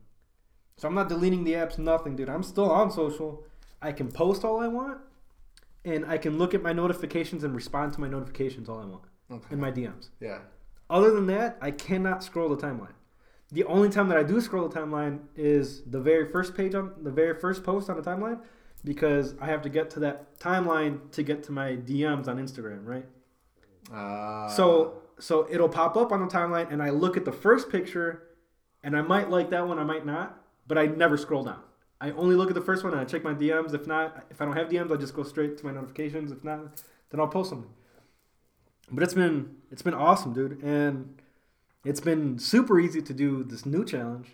So I'm not deleting the apps, nothing, dude. I'm still on social. I can post all I want, and I can look at my notifications and respond to my notifications all I want Okay. in my DMs. Yeah. Other than that, I cannot scroll the timeline. The only time that I do scroll the timeline is the very first page on the very first post on the timeline because I have to get to that timeline to get to my DMs on Instagram, right? Uh, So so it'll pop up on the timeline and I look at the first picture and I might like that one, I might not, but I never scroll down. I only look at the first one and I check my DMs. If not, if I don't have DMs, I just go straight to my notifications. If not, then I'll post something. But it's been it's been awesome, dude, and it's been super easy to do this new challenge,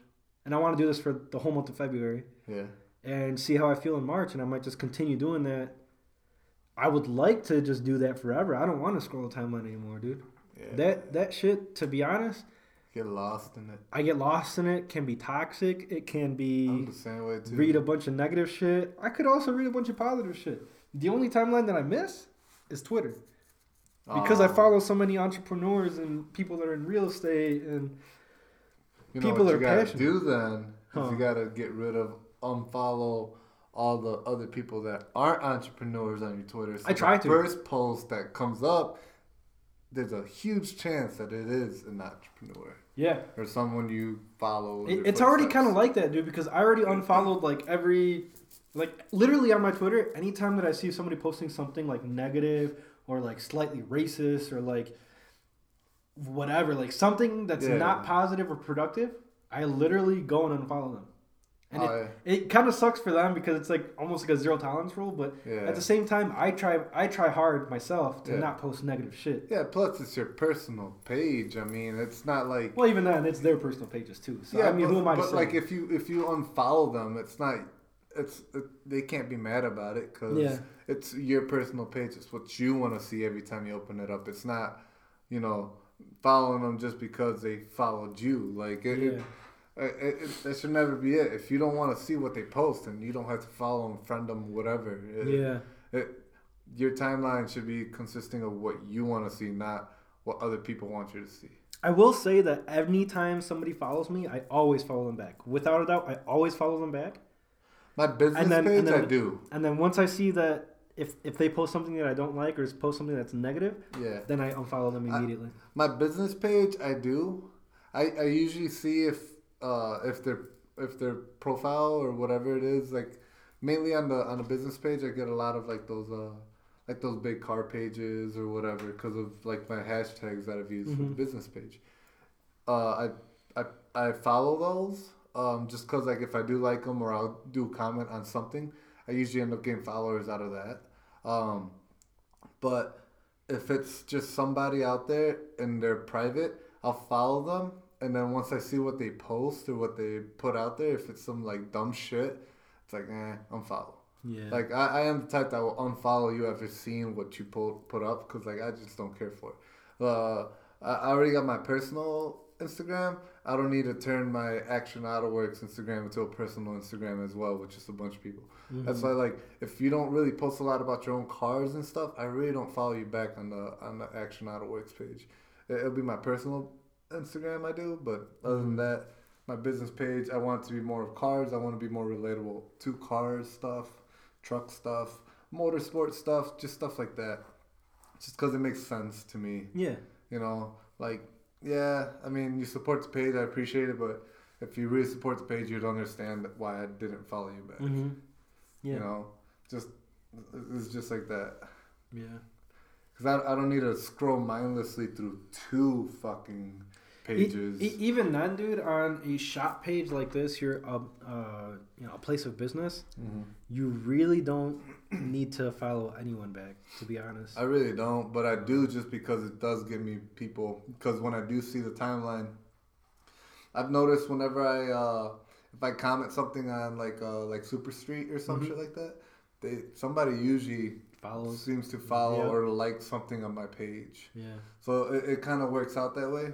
and I want to do this for the whole month of February Yeah. and see how I feel in March, and I might just continue doing that. I would like to just do that forever. I don't want to scroll the timeline anymore, dude. Yeah. That that shit, to be honest, Get lost in it. I get lost in it. Can be toxic. It can be. I'm the same way too. read a bunch of negative shit. I could also read a bunch of positive shit. The only timeline that I miss is Twitter because I Um, follow so many entrepreneurs and people that are in real estate and You know people what are you gotta passionate. do then Huh. you gotta get rid of unfollow all the other people that aren't entrepreneurs on your Twitter. So I try to. First post that comes up, there's a huge chance that it is an entrepreneur yeah, or someone you follow. It, it's already kind of like that, dude, because I already unfollowed like every, like literally on my Twitter. Anytime that I see somebody posting something like negative or like slightly racist or like whatever, like something that's Yeah. not positive or productive, I literally go and unfollow them. And Oh, it, it kind of sucks for them because it's like almost like a zero tolerance rule. But yeah. at the same time, I try I try hard myself to Yeah. not post negative shit. yeah. Plus, it's your personal page. I mean, it's not like Well, even then, it's their personal pages too. So I mean, but, who am I to but like if you if you unfollow them, it's not. It's it, they can't be mad about it because Yeah. it's your personal page. It's what you want to see every time you open it up. It's not, you know, following them just because they followed you. Like it, yeah. it, it, it, that should never be it. If you don't want to see what they post, and you don't have to follow them, friend them, whatever. Yeah. It, your timeline should be consisting of what you want to see, not what other people want you to see. I will say that anytime somebody follows me, I always follow them back. Without a doubt, I always follow them back. My business then- page, and then- I do. And then once I see that if if they post something that I don't like or post something that's negative, Yeah. then I unfollow them I- immediately. My business page, I do. I, I usually see if uh if their if their profile or whatever it is like mainly on the on the business page I get a lot of like those uh like those big car pages or whatever because of like my hashtags that I've used for the Mhm. business page. Uh, I I I follow those um just because like if I do like them or I'll do a comment on something I usually end up getting followers out of that. Um, but if it's just somebody out there and they're private, I'll follow them. And then once I see what they post or what they put out there, if it's some like dumb shit, it's like, eh, unfollow. Yeah. Like I, I am the type that will unfollow you after seeing what you put put up because like I just don't care for it. Uh, I I already got my personal Instagram. I don't need to turn my Action AutoWerks Instagram into a personal Instagram as well, with just a bunch of people. Mhm. That's why, like, if you don't really post a lot about your own cars and stuff, I really don't follow you back on the on the Action Auto Werks page. It, it'll be my personal Instagram I do, but other than Mhm. that, my business page, I want it to be more of cars. I want to be more relatable to cars stuff, truck stuff, motorsport stuff, just stuff like that. Just because it makes sense to me, yeah. you know. Like, yeah, I mean, you support the page, I appreciate it, but if you really support the page, you'd understand why I didn't follow you back. hmm Yeah. You know, just it's just like that. Yeah. Cause I, I don't need to scroll mindlessly through two fucking E- pages. e- even then, dude, on a shop page like this, you're a uh, you know a place of business. Mhm. You really don't need to follow anyone back, to be honest. I really don't, but I do just because it does give me people. Because when I do see the timeline, I've noticed whenever I uh, if I comment something on like uh, like Super Street or some Mhm. shit like that, they somebody usually Follows. seems to follow Yeah. or like something on my page. Yeah. So it, it kind of works out that way.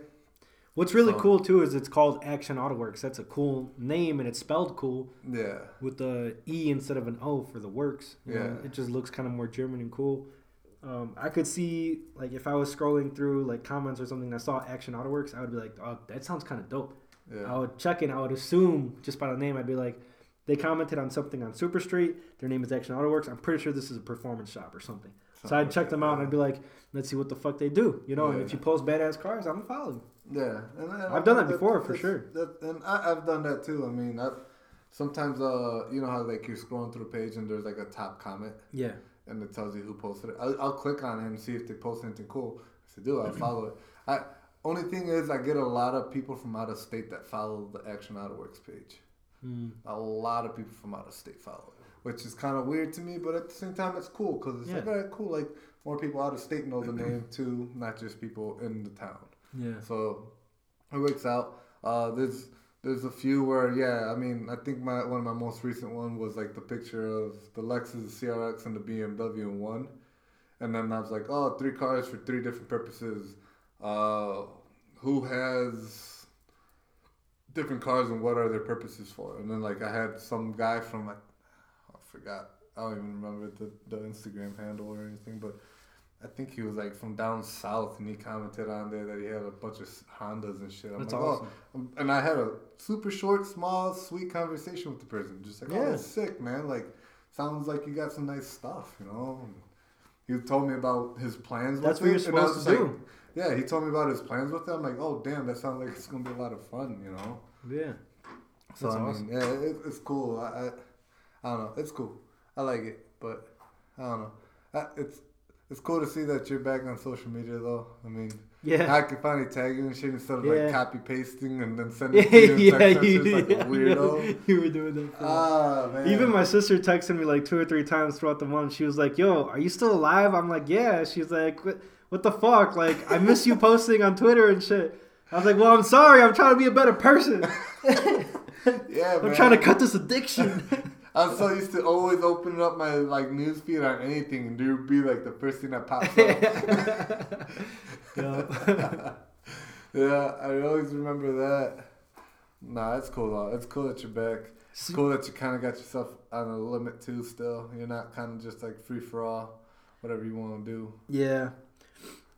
What's really So- cool too is it's called Action AutoWerks. That's a cool name and it's spelled cool Yeah. with the E instead of an O for the works. You know, Yeah. it just looks kind of more German and cool. Um, I could see like if I was scrolling through like comments or something and I saw Action AutoWerks, I would be like, oh, that sounds kind of dope. Yeah. I would check in. I would assume just by the name, I'd be like, they commented on something on Super Street. Their name is Action AutoWerks. I'm pretty sure this is a performance shop or something. So I'd check them out and I'd be like, let's see what the fuck they do. You know, and if Yeah. you post badass cars, I'm gonna follow you. Yeah, and, and I've done that that- before, for sure. That, and I, I've done that too. I mean, I've, sometimes uh, you know how like you're scrolling through a page and there's like a top comment Yeah. and it tells you who posted it. I'll, I'll click on it and see if they post anything cool. If they do, I'll follow it. I only thing is I get a lot of people from out of state that follow the Action Auto Werks page. Mm. A lot of people from out of state follow it, which is kind of weird to me, but at the same time, it's cool because it's like, Yeah. all right, cool. Like more people out of state know the name too, not just people in the town. Yeah. So It works out. Uh, there's there's a few where yeah, I mean, I think my one of my most recent one was like the picture of the Lexus the CRX and the BMW in one, and then I was like, oh, three cars for three different purposes. Uh, who has different cars and what are their purposes for? And then like I had some guy from like I forgot. I don't even remember the, the Instagram handle or anything, but I think he was like from down south, and he commented on there that he had a bunch of Hondas and shit. I'm That's like, oh, awesome. oh, and I had a super short, small, sweet conversation with the person, just like, oh, Yeah. that's sick, man. Like, sounds like you got some nice stuff, you know. And he told me about his plans. That's with what it, you're and I was supposed to just do. yeah, he told me about his plans with it. I'm like, oh, damn, that sounds like it's gonna be a lot of fun, you know. Yeah. So That's I awesome. yeah, it, it's cool. I, I, I don't know, it's cool. I like it, but I don't know. I, it's it's cool to see that you're back on social media, though. I mean, Yeah. I can finally tag you and shit instead of Yeah. like copy pasting and then sending it to you yeah, you, messages like weirdo. you were doing that. For Ah man. Even my sister texted me like two or three times throughout the month. She was like, "Yo, are you still alive?" I'm like, "Yeah." She's like, "What? What the fuck? Like, I miss you posting on Twitter and shit." I was like, "Well, I'm sorry. I'm trying to be a better person. yeah, I'm man. trying to cut this addiction." I'm so used to always opening up my like news feed on anything, and would be like the first thing that pops up. yeah. yeah, I always remember that. Nah, it's cool though. It's cool that you're back. It's cool that you kind of got yourself on a limit too. Still, you're not kind of just like free for all, whatever you want to do. Yeah.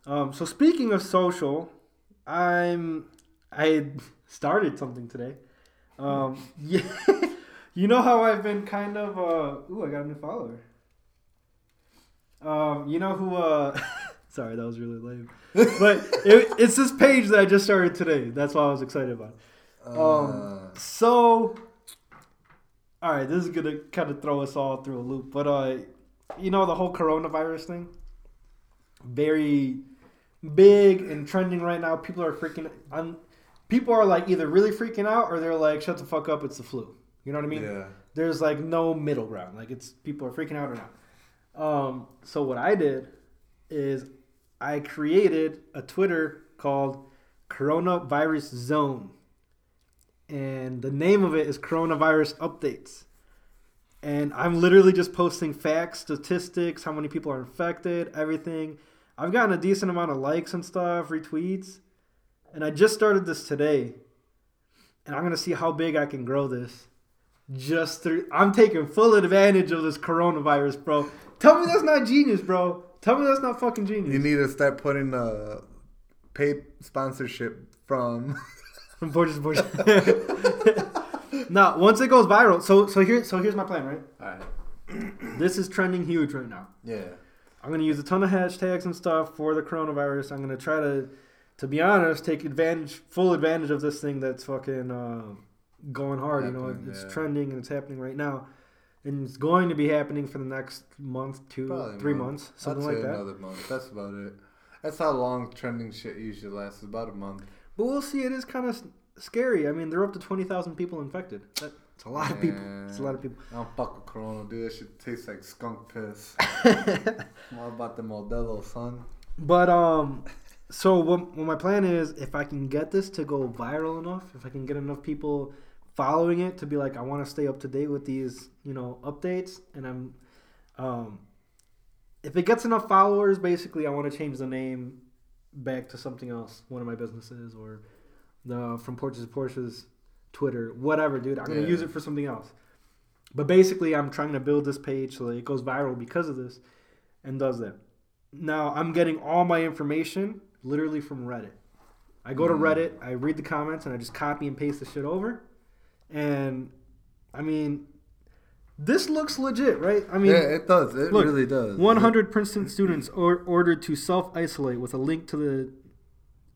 Um, so speaking of social, I'm I started something today. Um, yeah, you know how I've been kind of uh, ooh, I got a new follower. Um, you know who? Uh, sorry, that was really lame. But it, it's this page that I just started today. That's why I was excited about. it. Um, Uh, So, all right, this is gonna kind of throw us all through a loop, but uh, you know the whole coronavirus thing, very big and trending right now. People are freaking. I'm, people are like either really freaking out or they're like, "Shut the fuck up, it's the flu." You know what I mean? yeah. There's like no middle ground. Like it's people are freaking out or not. Um, so what I did is I created a Twitter called Coronavirus Zone. And the name of it is Coronavirus Updates. And I'm literally just posting facts, statistics, how many people are infected, everything. I've gotten a decent amount of likes and stuff, retweets. And I just started this today. And I'm going to see how big I can grow this just through I'm taking full advantage of this coronavirus, bro. Tell me that's not genius, bro. Tell me that's not fucking genius. You need to start putting uh, paid sponsorship from. From Porches Porsches. now, once it goes viral, so so here so here's my plan, right? Alright. This is trending huge right now. Yeah. I'm gonna use a ton of hashtags and stuff for the coronavirus. I'm gonna try to, to be honest, take advantage, full advantage of this thing that's fucking uh, going hard. you know, it's yeah. trending and it's happening right now, and it's going to be happening for the next month, two, Probably three month. months, something like that. Another month. That's about it. That's how long trending shit usually lasts. About a month. But we'll see. It is kind of scary. I mean, there are up to twenty thousand people infected. That's a lot of people. It's a lot of people. I don't fuck with Corona, dude. That shit tastes like skunk piss. What about the Modelo, son? But um, so what, what my plan is, if I can get this to go viral enough, if I can get enough people following it to be like, I want to stay up to date with these, you know, updates, and I'm, um, if it gets enough followers, basically, I want to change the name back to something else, one of my businesses or the from Porches to Porsches Twitter, whatever, dude. I'm gonna Yeah. use it for something else. But basically, I'm trying to build this page so that it goes viral because of this, and does that. Now I'm getting all my information literally from Reddit. I go to Mm. Reddit, I read the comments, and I just copy and paste the shit over. And I mean, this looks legit, right? I mean, yeah, it does. It look, really does. 100 Princeton students or, ordered to self isolate with a link to the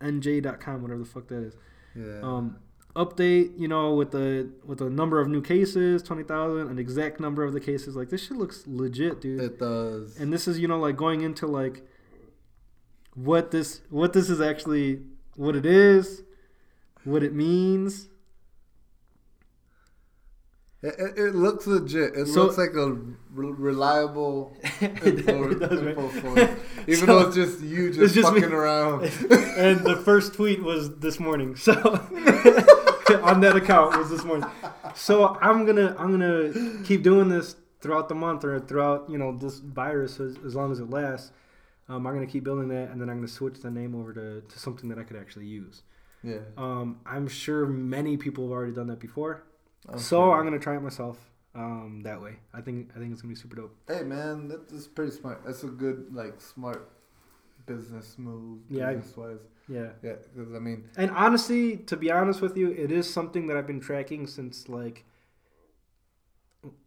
nj.com, whatever the fuck that is. Yeah. Um, update, you know, with the with the number of new cases, 20,000, an exact number of the cases. Like this shit looks legit, dude. it does. and this is, you know, like going into like what this what this is actually what it is, what it means. It, it, looks legit. It So- looks like a re- reliable info, It does, right? info source. Even So- though it's just you just, just me. fucking around. and the first tweet was this morning. So on that account was this morning. So I'm gonna I'm gonna keep doing this throughout the month or throughout you know this virus as, as long as it lasts. Um, I'm gonna keep building that, and then I'm gonna switch the name over to, to something that I could actually use. yeah. Um, I'm sure many people have already done that before, I'm so. I'm gonna try it myself. Um, that way, I think I think it's gonna be super dope. Hey man, that is pretty smart. That's a good like smart business move. Yeah, business wise. Yeah. Yeah, because I mean, And honestly, to be honest with you, it is something that I've been tracking since like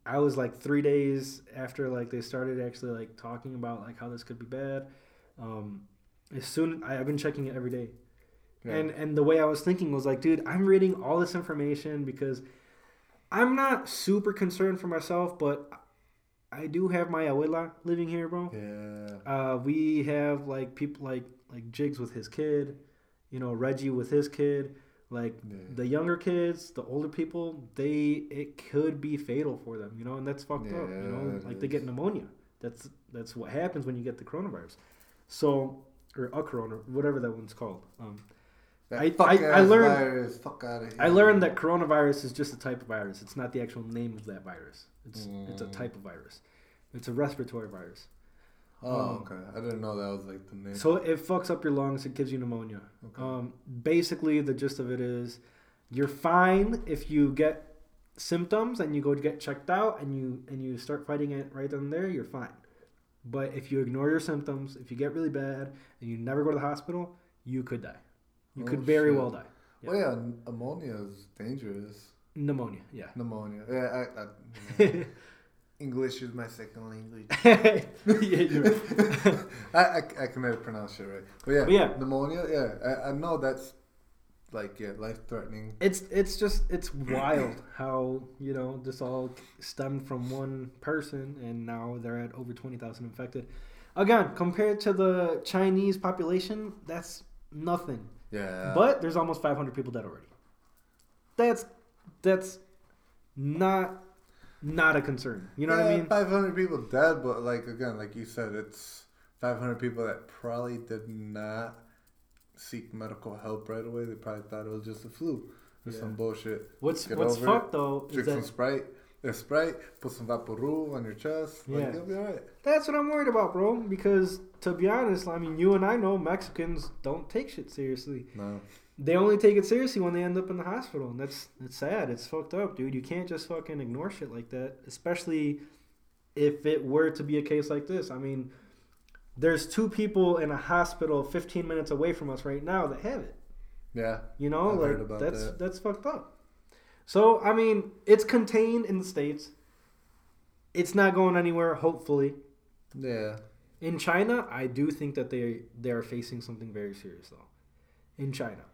I was like three days after like they started actually like talking about like how this could be bad. Um, as soon I, I've been checking it every day, yeah. and and the way I was thinking was like, dude, I'm reading all this information because I'm not super concerned for myself, but I do have my abuela living here, bro. yeah, Uh, we have like people like like Jigs with his kid, you know Reggie with his kid. Like Yeah. the younger kids, the older people, they it could be fatal for them, you know, and that's fucked up. You know, Yeah, like they get pneumonia. That's that's what happens when you get the coronavirus. So or a corona, whatever that one's called. Um, I- I- I learned- virus, fuck out of here. I learned that coronavirus is just a type of virus. It's not the actual name of that virus. It's it's a Mm. type of virus. It's a respiratory virus. Oh, um, okay. I didn't know that was like the name. So it fucks up your lungs. It gives you pneumonia. Okay. Um, basically, the gist of it is, you're fine if you get symptoms and you go to get checked out and you and you start fighting it right then and there. You're fine. But if you ignore your symptoms, if you get really bad and you never go to the hospital, you could die. You Oh, could very shit. well die. Well, yeah, ammonia is dangerous. Pneumonia. Yeah. Pneumonia. Yeah, I, I, yeah, English is my second language. right. I, I, I can never pronounce it right. But yeah, But yeah. pneumonia. Yeah, I, I know that's like yeah, life threatening. It's it's just it's wild how you know this all stemmed from one person and now they're at over twenty thousand infected. Again, compared to the Chinese population, that's nothing. Yeah, But there's almost five hundred people dead already. That's that's not not a concern. You know what I mean? Five hundred people dead, but like again, like you said, it's five hundred people that probably did not seek medical help right away. They probably thought it was just a flu or Yeah. some bullshit. What's Get what's fucked though is Drink some that Sprite. Yeah, Sprite. Put some Vaporub on your chest. Like, Yeah. you'll be alright. that's what I'm worried about, bro. Because to be honest, I mean, you and I know Mexicans don't take shit seriously. No. they only take it seriously when they end up in the hospital, and that's it's sad. It's fucked up, dude. You can't just fucking ignore shit like that, especially if it were to be a case like this. I mean, there's two people in a hospital 15 minutes away from us right now that have it. Yeah. You know, heard like that's that. that's fucked up. So I mean, it's contained in the states. It's not going anywhere. Hopefully, Yeah. in China, I do think that they they are facing something very serious though. In China.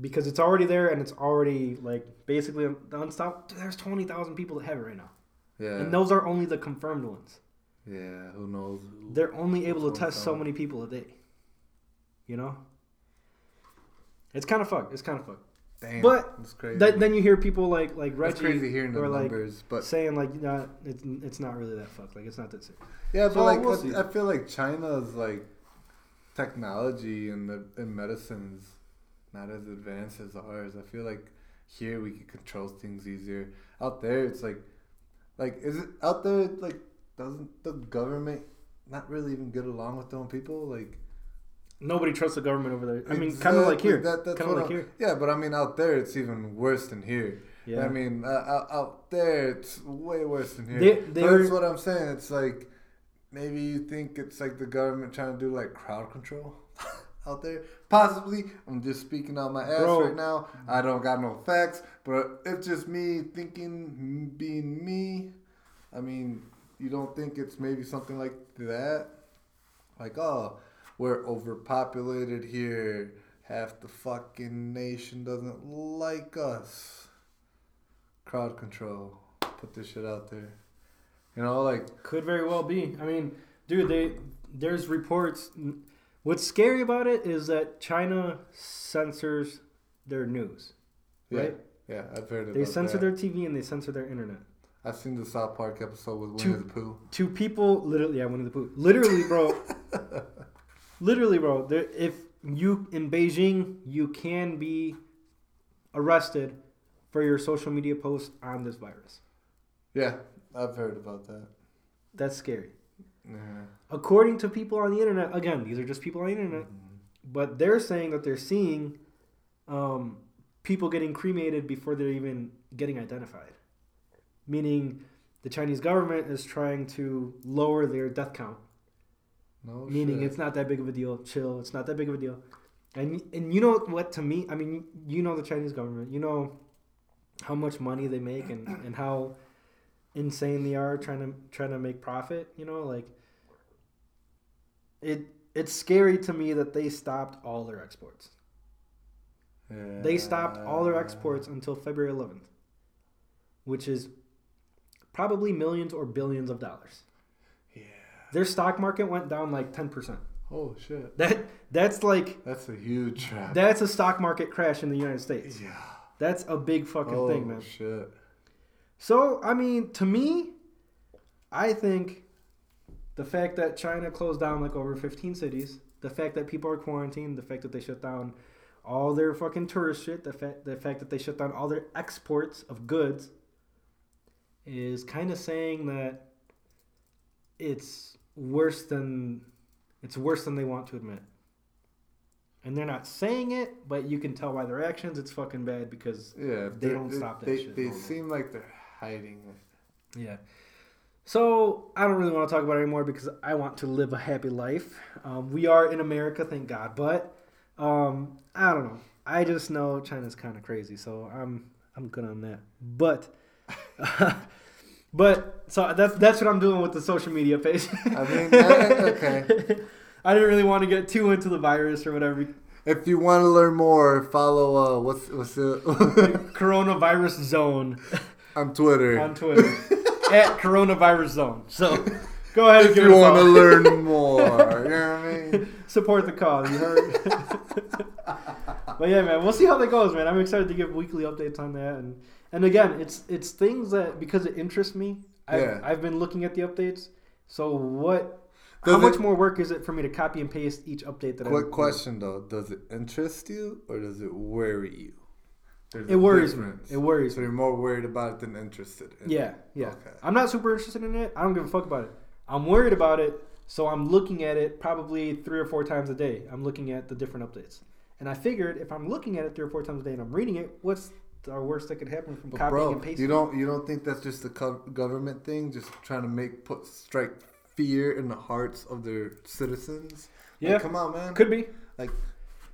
Because it's already there and it's already like basically the unstopped. There's twenty thousand people that have it right now, Yeah. and those are only the confirmed ones. yeah. Who knows? They're only able to test so many people a day. You know, it's kind of fucked. It's kind of fucked. Damn. But it's crazy. Th- then you hear people like like It's Reggie crazy hearing the or like numbers, but saying like you know, it's it's not really that fucked. Like it's not that serious. yeah, but So, like we'll I- I, feel like China's like technology and the in medicine's not as advanced as ours. I feel like here we can control things easier. Out there, it's like like is it out there? Like doesn't the government not really even get along with their own people? Like Nobody trusts the government over there. I mean, kind of like here. That, that's Kind of like I'm- here. Yeah, but I mean, out there it's even worse than here. Yeah. I mean, uh, out, there it's way worse than here. They that's what I'm saying. It's like maybe you think it's like the government trying to do like crowd control out there. Possibly. I'm just speaking out my ass Bro. right now. I don't got no facts, but it's just me thinking, being me. I mean, you don't think it's maybe something like that? Like, oh, we're overpopulated here. Half the fucking nation doesn't like us. Crowd control. Put this shit out there. You know, like, Could very well be. I mean, dude, they there's reports. What's scary about it is that China censors their news, yeah. right? Yeah, I've heard They censor that. their TV and they censor their internet. I've seen the South Park episode with Two- Winnie the Pooh. To people, literally, yeah, Winnie the Pooh. Literally, bro. literally, bro. There, if you in Beijing, you can be arrested for your social media posts on this virus. Yeah, I've heard about that. That's scary. Yeah. According to people on the internet, again, these are just people on the internet, but they're saying that they're seeing um, people getting cremated before they're even getting identified. Meaning, the Chinese government is trying to lower their death count. No meaning shit. it's not that big of a deal. Chill, it's not that big of a deal. And and you know what? To me, I mean, you know the Chinese government. You know how much money they make and, and how insane they are trying to trying to make profit. You know, like it. It's scary to me that they stopped all their exports. Yeah. They stopped all their exports until February 11th, which is probably millions or billions of dollars. Their stock market went down like 10%. Oh shit. That that's like That's a huge trap. That's a stock market crash in the United States. yeah. That's a big fucking oh thing, man. Oh, shit. So, I mean, to me, I think the fact that China closed down like over 15 cities, the fact that people are quarantined, the fact that they shut down all their fucking tourist shit, the fact the fact that they shut down all their exports of goods is kind of saying that it's worse than it's worse than they want to admit. And they're not saying it, but you can tell by their actions it's fucking bad because Yeah. They don't stop that They, shit they normal. seem like they're hiding it. Yeah. So I don't really want to talk about it anymore because I want to live a happy life. Um, we are in America, thank God. But um, I don't know. I just know China's kind of crazy, so I'm I'm good on that. But but so that's that's what I'm doing with the social media page. I mean, eh, okay. I didn't really want to get too into the virus or whatever. If you want to learn more, follow uh what's what's the Coronavirus Zone on Twitter. on Twitter at Coronavirus Zone. So go ahead and if give it. If you want to learn more, you know what I mean? support the cause. You heard? but yeah, man, we'll see how that goes, man. I'm excited to give weekly updates on that, and and again, it's it's things that because it interests me. I've, Yeah. I've been looking at the updates. So what? Does how much more work is it for me to copy and paste each update that I? Quick question though: Does it interest you or does it worry you? There's It worries me. It worries So me. you're more worried about it than interested. In Yeah, yeah. Okay. I'm not super interested in it. I don't give a fuck about it. I'm worried about it, so I'm looking at it probably three or four times a day. I'm looking at the different updates, and I figured if I'm looking at it three or four times a day and I'm reading it, what's the worst that could happen from But copying bro, and pasting? you don't you don't think that's just the government thing, just trying to make put strike fear in the hearts of their citizens? Like, Yeah. come on, man. Could be. Like,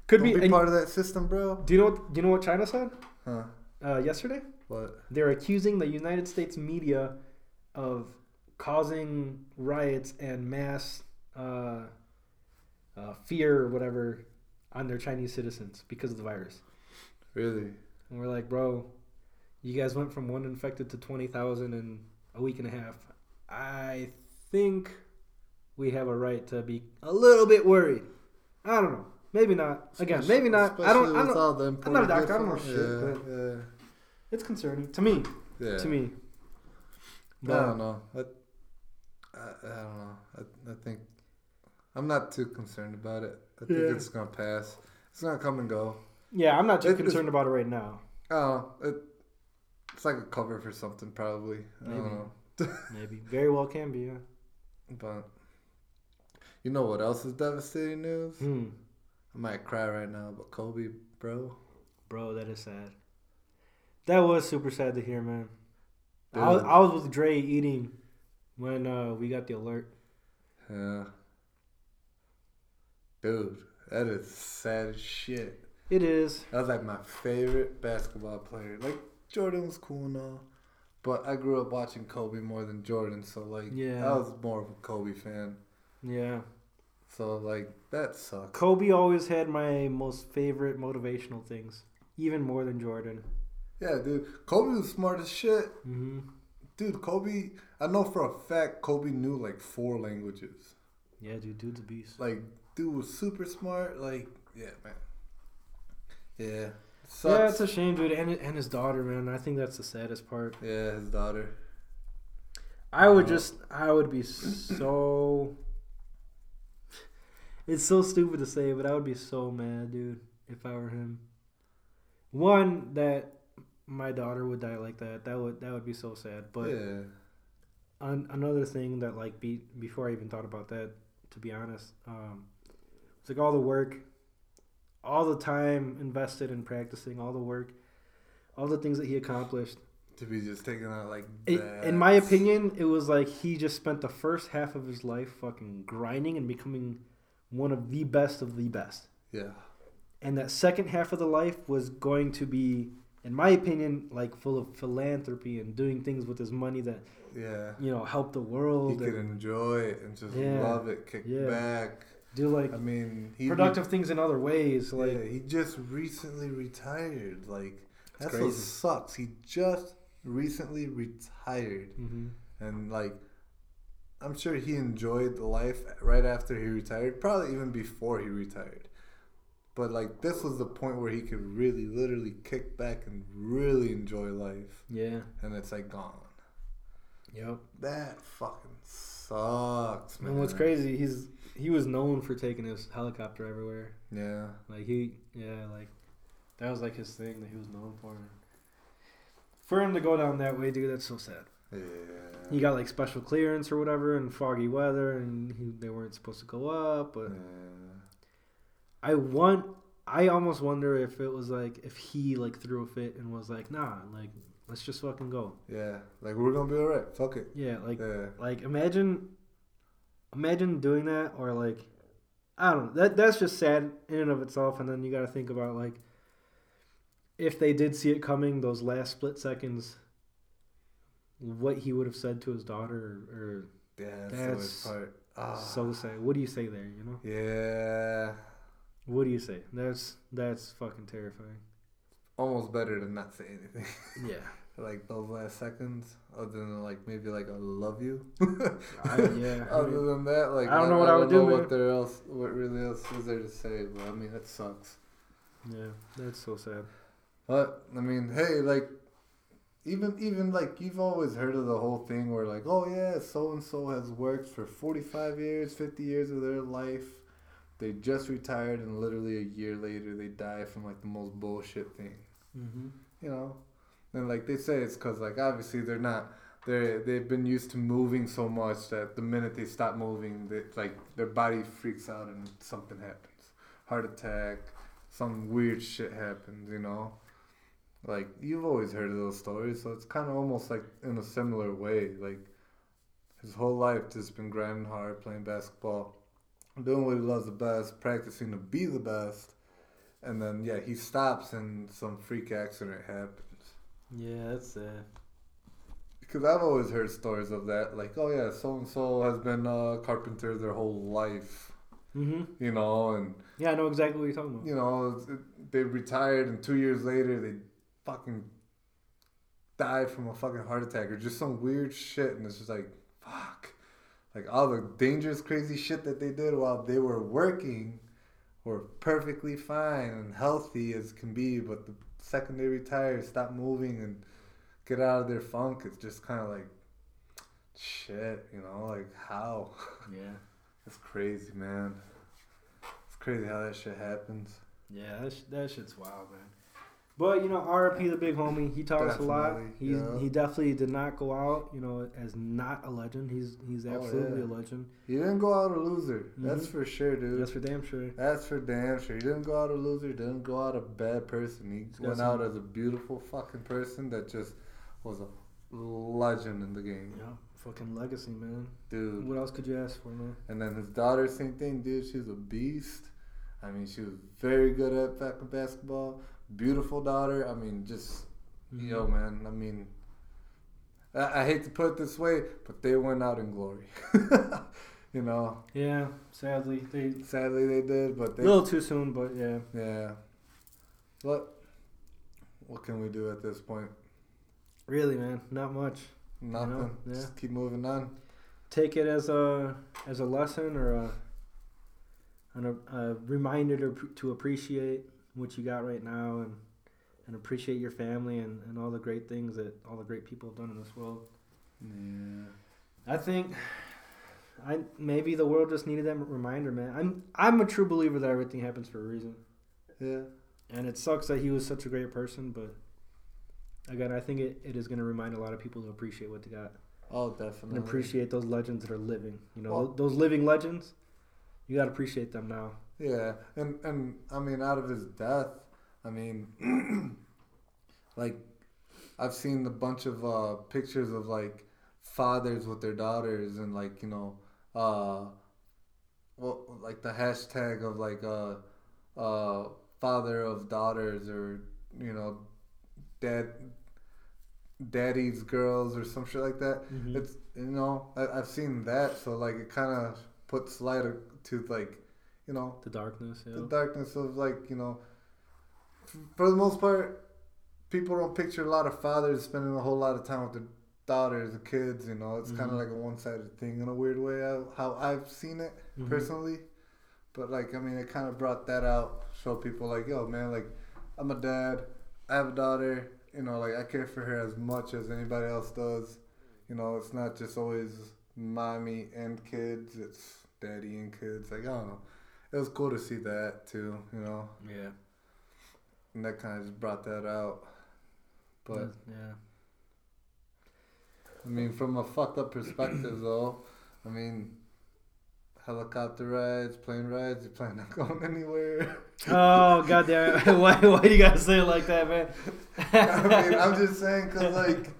Could be. be, part of that system, bro. do you know? What, do you know what China said Huh? uh, yesterday? What? They're accusing the United States media of causing riots and mass uh, uh, fear or whatever on their Chinese citizens because of the virus. Really? And we're like, bro, you guys went from one infected to 20,000 in a week and a half. I think we have a right to be a little bit worried. I don't know. Maybe not. Again, maybe not. I don't. I don't I'm not a doctor. I don't know shit, Yeah, it's concerning to me. yeah, yeah. To me. I don't know. I, I, I don't know. I, I think I'm not too concerned about it. I think Yeah. it's gonna pass. It's gonna come and go. Yeah, I'm not too It- concerned about it right now. Oh, it, it's like a cover for something, probably. I Maybe. don't know. Maybe. Very well can be, yeah. But you know what else is devastating news? Hmm. I might cry right now, but Kobe, bro. Bro, that is sad. That was super sad to hear, man. I was, I was with Dre eating when uh, we got the alert. Yeah. Dude, that is sad as shit. It is. That was like my favorite basketball player. Like Jordan was cool and all, but I grew up watching Kobe more than Jordan, so like Yeah. I was more of a Kobe fan. Yeah. So like that sucks. Kobe always had my most favorite motivational things, even more than Jordan. Yeah, dude. Kobe was smart as shit. hmm Dude, Kobe, I know for a fact Kobe knew like four languages. Yeah, dude, dude's a beast. Like, dude was super smart. Like, yeah, man. Yeah, Sucks. Yeah, it's a shame, dude, and and his daughter, man. I think that's the saddest part. yeah, his daughter. I would Oh. just, I would be so. It's so stupid to say, but I would be so mad, dude, if I were him. One that my daughter would die like that. That would that would be so sad. But yeah, an, another thing that like be before I even thought about that, to be honest, um, it's like all the work, all the time invested in practicing, all the work, all the things that he accomplished. to be just taken out like It, in my opinion, it was like he just spent the first half of his life fucking grinding and becoming one of the best of the best. Yeah, And that second half of the life was going to be, in my opinion, like full of philanthropy and doing things with his money that yeah. you know help the He world could and enjoy it and just Yeah. love it, kick Yeah. back. Do like I mean, he productive things in other ways. Like yeah, he just recently retired. Like that's what crazy. sucks. He just recently retired, hmm and like I'm sure he enjoyed the life right after he retired, probably even before he retired. But like this was the point where he could really, literally kick back and really enjoy life, yeah, and it's like gone. yep. That fucking sucks, man. And what's crazy, he's he was known for taking his helicopter everywhere. Yeah, Like he, yeah, like that was like his thing that he was known for. For him to go down that way, dude, that's so sad. yeah. He got like special clearance or whatever in foggy weather, and he, they weren't supposed to go up. But yeah. I want, I almost wonder if it was like if he like threw a fit and was like, nah, like let's just fucking go. Yeah, like we're gonna be alright. Fuck it. Yeah, like Yeah, like imagine, imagine doing that or like, I don't know. That that's just sad in and of itself, and then you got to think about like, if they did see it coming, those last split seconds. What he would have said to his daughter, or, yeah. That's, That's or Ah, so sad. What do you say there? You know. yeah, What do you say? That's that's fucking terrifying. almost better than not say anything. Yeah. like those last seconds, other than like maybe like I love you. I, yeah. I other mean, than that, like I don't know what I would do, know man. What there else? What really else is there to say? But I mean, that sucks. yeah, that's so sad. But I mean, hey, like even even like you've always heard of the whole thing where like, oh yeah, so and so has worked for forty five years, fifty years of their life. They just retired, and literally a year later, they die from like the most bullshit thing. Mm-hmm. You know, and like they say, it's because like obviously they're not. They they've been used to moving so much that the minute they stop moving, they, like their body freaks out and something happens, heart attack, some weird shit happens. You know, like you've always heard of those stories, so it's kind of almost like in a similar way. Like his whole life just been grinding hard, playing basketball, doing what he loves the best, practicing to be the best, and then yeah, he stops and some freak accident happens. Yeah, that's sad. Because I've always heard stories of that, like, oh yeah, so and so has been a carpenter their whole life, Mm-hmm. you know, and Yeah, I know exactly what you're talking about. you know it, they retired, and two years later they fucking died from a fucking heart attack or just some weird shit, and it's just like, fuck, like all the dangerous, crazy shit that they did while they were working were perfectly fine and healthy as can be, but the second they retire, stop moving and get out of their funk, it's just kind of like, shit, you know, like how? Yeah. It's crazy, man. It's crazy how that shit happens. Yeah, that, sh- that shit's wild, man. But you know, RP the big homie, he taught us a lot. He's yeah. he definitely did not go out, you know, as not a legend. He's he's Oh, absolutely yeah. a legend. He didn't go out a loser. That's Mhm. for sure, dude. That's for damn sure. That's for damn sure. He didn't go out a loser. He didn't go out a bad person. He He's went out as a beautiful fucking person that just was a legend in the game, Yeah, fucking legacy, man. dude. What else could you ask for, man? And then his daughter, same thing, dude. She's a beast. I mean, she was very good at fucking basketball. Beautiful daughter. I mean, just Mm-hmm. yo, man. I mean, I, I hate to put it this way, but they went out in glory. you know, Yeah, sadly, they sadly they did, but a little too soon, but yeah. Yeah. What what can we do at this point? Really, man, not much. Nothing. yeah. Just keep moving on. Take it as a as a lesson or a an, a, a reminder to to appreciate what you got right now and and appreciate your family and, and all the great things that all the great people have done in this world. Yeah. I think I maybe the world just needed that reminder, man. I'm I'm a true believer that everything happens for a reason. Yeah. And it sucks that he was such a great person, but again, I think it, it is going to remind a lot of people to appreciate what they got Oh, definitely. and appreciate those legends that are living. You know, Well- those living legends, you got to appreciate them now. Yeah, and and I mean, out of his death, I mean, like, I've seen a bunch of uh, pictures of like fathers with their daughters, and like you know, uh, well, like the hashtag of like uh, uh, father of daughters, or you know, dad, daddy's girls, or some shit like that. Mhm. It's you know, I, I've seen that, so like it kind of puts light to like, you know, The darkness, yeah. the darkness of like you know for the most part people don't picture a lot of fathers spending a whole lot of time with their daughters and kids you know? It's kind Mhm. of like a one-sided thing in a weird way. How i've seen it Mhm. personally. But like i mean it kind of brought that out show people like yo man like i'm a dad. I have a daughter. You know like i care for her as much as anybody else does. You know it's not just always mommy and kids. It's daddy and kids. Like i don't know it was cool to see that too, you know, Yeah. and that kind of just brought that out. But yeah. I mean, from a fucked up perspective, though, I mean, helicopter rides, plane rides, you plan on going anywhere? Oh goddamn! why why do you gotta say it like that, man? I mean, I'm just saying, cause like,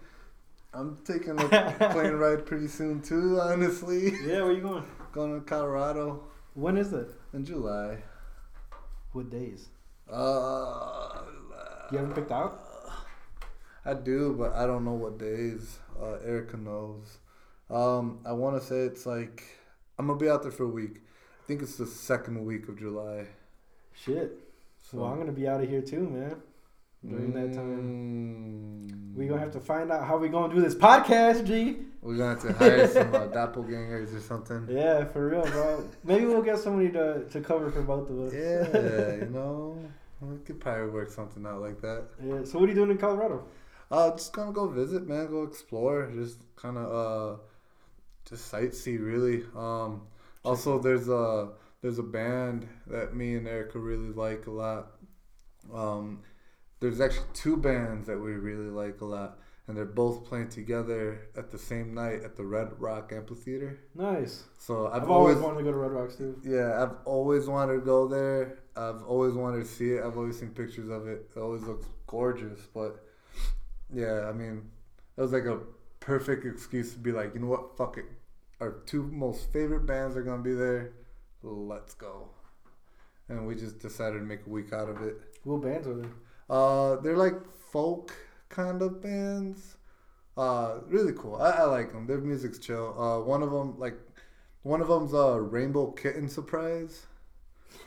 I'm taking a plane ride pretty soon too. Honestly, yeah, where you going? going to Colorado When is it? In July. What days? Uh, You haven't picked out? I do, but I don't know what days. Uh, Erica knows. Um, I want to say it's like I'm gonna be out there for a week. I think it's the second week of July. Shit. So Well, I'm gonna be out of here too, man. During that time, Mm. we gonna have to find out how we gonna do this podcast, G. We're gonna have to hire some uh, doppelgangers or something. Yeah, for real, bro. Maybe we'll get somebody to, to cover for both of us. Yeah, you know, we could probably work something out like that. yeah. So what are you doing in Colorado? Uh, just gonna go visit, man. Go explore. Just kind of uh, just sightsee, really. Um, also, there's a there's a band that me and Erica really like a lot. Um, there's actually two bands that we really like a lot, and they're both playing together at the same night at the Red Rock Amphitheater. Nice. So I've, I've, always, always wanted to go to Red Rocks too. yeah, I've always wanted to go there. I've always wanted to see it. I've always seen pictures of it. It always looks gorgeous. But yeah, I mean, it was like a perfect excuse to be like, you know what, fuck it. Our two most favorite bands are gonna be there. Let's go. And we just decided to make a week out of it. What bands are there? Uh, they're like folk kind of bands. Uh, really cool. I, I like them. Their music's chill. Uh, one of them like, one of them's uh Rainbow Kitten Surprise.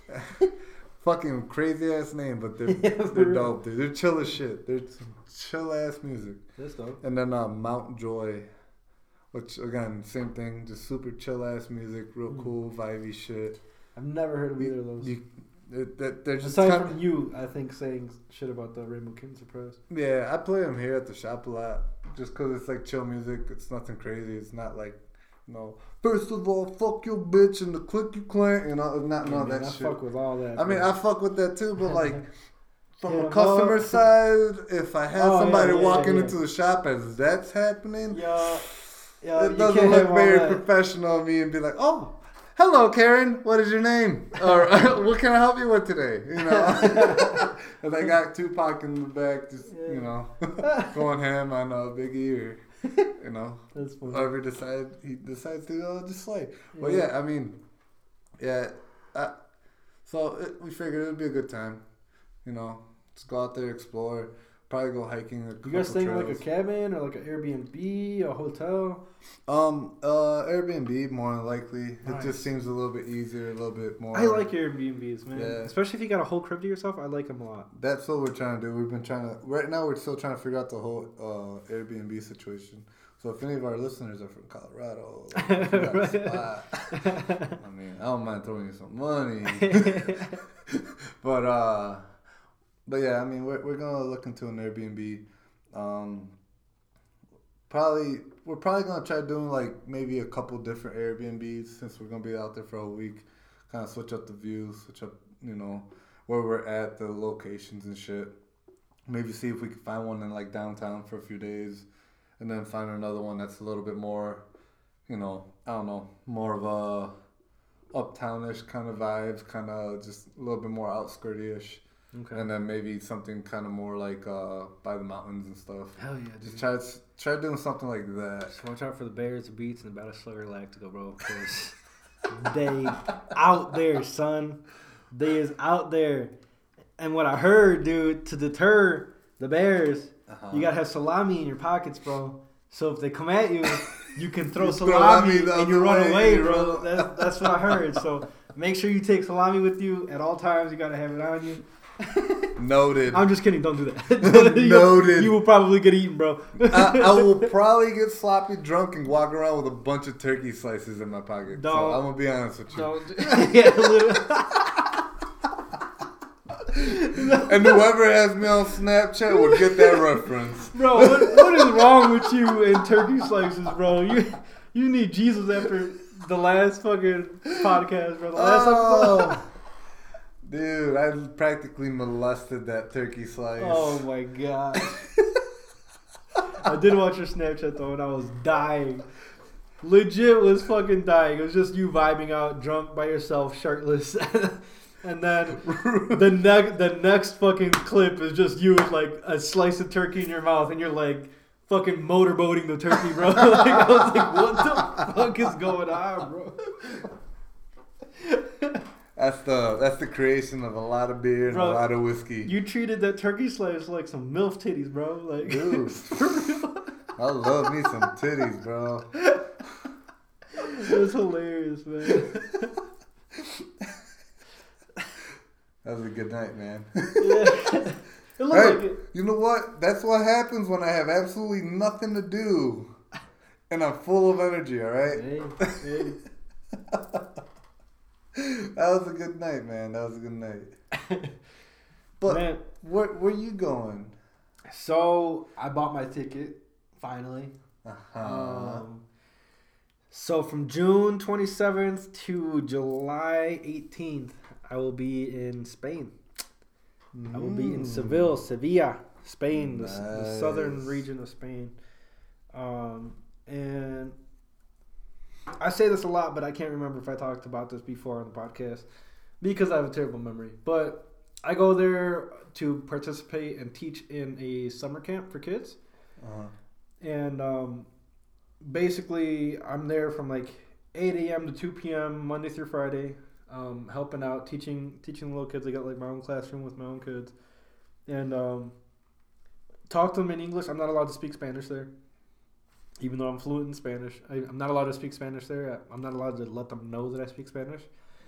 Fucking crazy ass name, but they're Yeah, they're real. dope. Dude. They're chill as shit. They're chill ass music. That's dope. And then uh, Mount Joy, which again same thing, just super chill ass music, real Mm. cool vibey shit. I've never heard of either of those. You, that- they're just Aside kind from you, I think saying shit about the Rainbow Kitten Surprise. Yeah, I play them here at the shop a lot, just cause it's like chill music. It's nothing crazy. It's not like, you know, first of all, fuck your bitch and the click you clank, you know, not Yeah, none of man, that I shit. fuck with all that. I mean, bro. I fuck with that too, but like from Yeah, a customer well- side, if I had Oh, somebody yeah, walking yeah. into the shop as that's happening, yeah, it doesn't look very professional of me and be like, oh. Hello, Karen. What is your name? Or what can I help you with today? You know, and I got Tupac in the back, just Yeah. you know, going ham on uh, Biggie or you know, That's funny. whoever decide he decides to uh, just slay. But yeah, I mean, yeah. Uh, so it, we figured it'd be a good time, you know, just go out there, explore, probably go hiking. You guys staying in like a cabin or like an Airbnb, a hotel? um uh Airbnb more than likely. It just seems a little bit easier, a little bit more. I like Airbnbs, man. Yeah. Especially if you got a whole crib to yourself. I like them a lot. That's what we're trying to do. We've been trying to. Right now, we're still trying to figure out the whole uh, Airbnb situation. So if any of our listeners are from Colorado, if you spot, I mean, I don't mind throwing you some money. but uh, but yeah, I mean, we're we're gonna look into an Airbnb. Um, probably we're probably gonna try doing like maybe a couple different Airbnbs since we're gonna be out there for a week. Kind of switch up the views, switch up, you know, where we're at, the locations and shit. Maybe see if we can find one in like downtown for a few days, and then find another one that's a little bit more, you know, I don't know, more of a uptownish kind of vibes, kind of just a little bit more outskirty-ish. Okay. And then maybe something kind of more like uh, by the mountains and stuff. Hell yeah, Just try try doing something like that. Just watch out for the Bears, the Beets, and the Battlestar Galactica, bro. Because they out there, son. They is out there. And what I heard, dude, to deter the Bears, Uh-huh. you gotta have salami in your pockets, bro. So if they come at you, you can throw salami salami and you run way, away, you bro. That's, that's what I heard. So make sure you take salami with you at all times. You gotta have it on you. Noted. I'm just kidding. Don't do that. You- Noted. You will probably get eaten, bro. I, I will probably get sloppy drunk and walk around with a bunch of turkey slices in my pocket. So Don't. I'm gonna be honest with you. Don't. yeah, literally. And whoever has me on Snapchat will get that reference. Bro, what, what is wrong with you and turkey slices, bro? You you need Jesus after the last fucking podcast, bro. The last episode. Oh. Dude, I practically molested that turkey slice. Oh my god. I did watch your Snapchat though, and I was dying. Legit was fucking dying. It was just you vibing out, drunk by yourself, shirtless. and then the next the next fucking clip is just you with like a slice of turkey in your mouth, and you're like fucking motorboating the turkey, bro. like, I was like, what the fuck is going on, bro? That's the that's the creation of a lot of beer and Bro, a lot of whiskey. You treated that turkey slice like some milf titties, bro. Like, Dude. for real. I love me some titties, bro. It was hilarious, man. That was a good night, man. Yeah. It looked Hey, like it. you know what? That's what happens when I have absolutely nothing to do, and I'm full of energy. All right. Hey, hey. That was a good night, man. That was a good night. But Man, where where you going? so I bought my ticket finally. Uh-huh. Um, so from June 27th to July 18th, I will be in Spain. I will be in Mm. Seville, Sevilla, Spain, the, the southern region of Spain. Um, and I say this a lot, but I can't remember if I talked about this before on the podcast because I have a terrible memory. But I go there to participate and teach in a summer camp for kids. Uh-huh. And um, basically, I'm there from like 8 a.m. to 2 p.m. Monday through Friday, um, helping out, teaching teaching the little kids. I got like my own classroom with my own kids, and um, talk to them in English. I'm not allowed to speak Spanish there, even though I'm fluent in Spanish. I, I'm not allowed to speak Spanish there. I, I'm not allowed to let them know that I speak Spanish,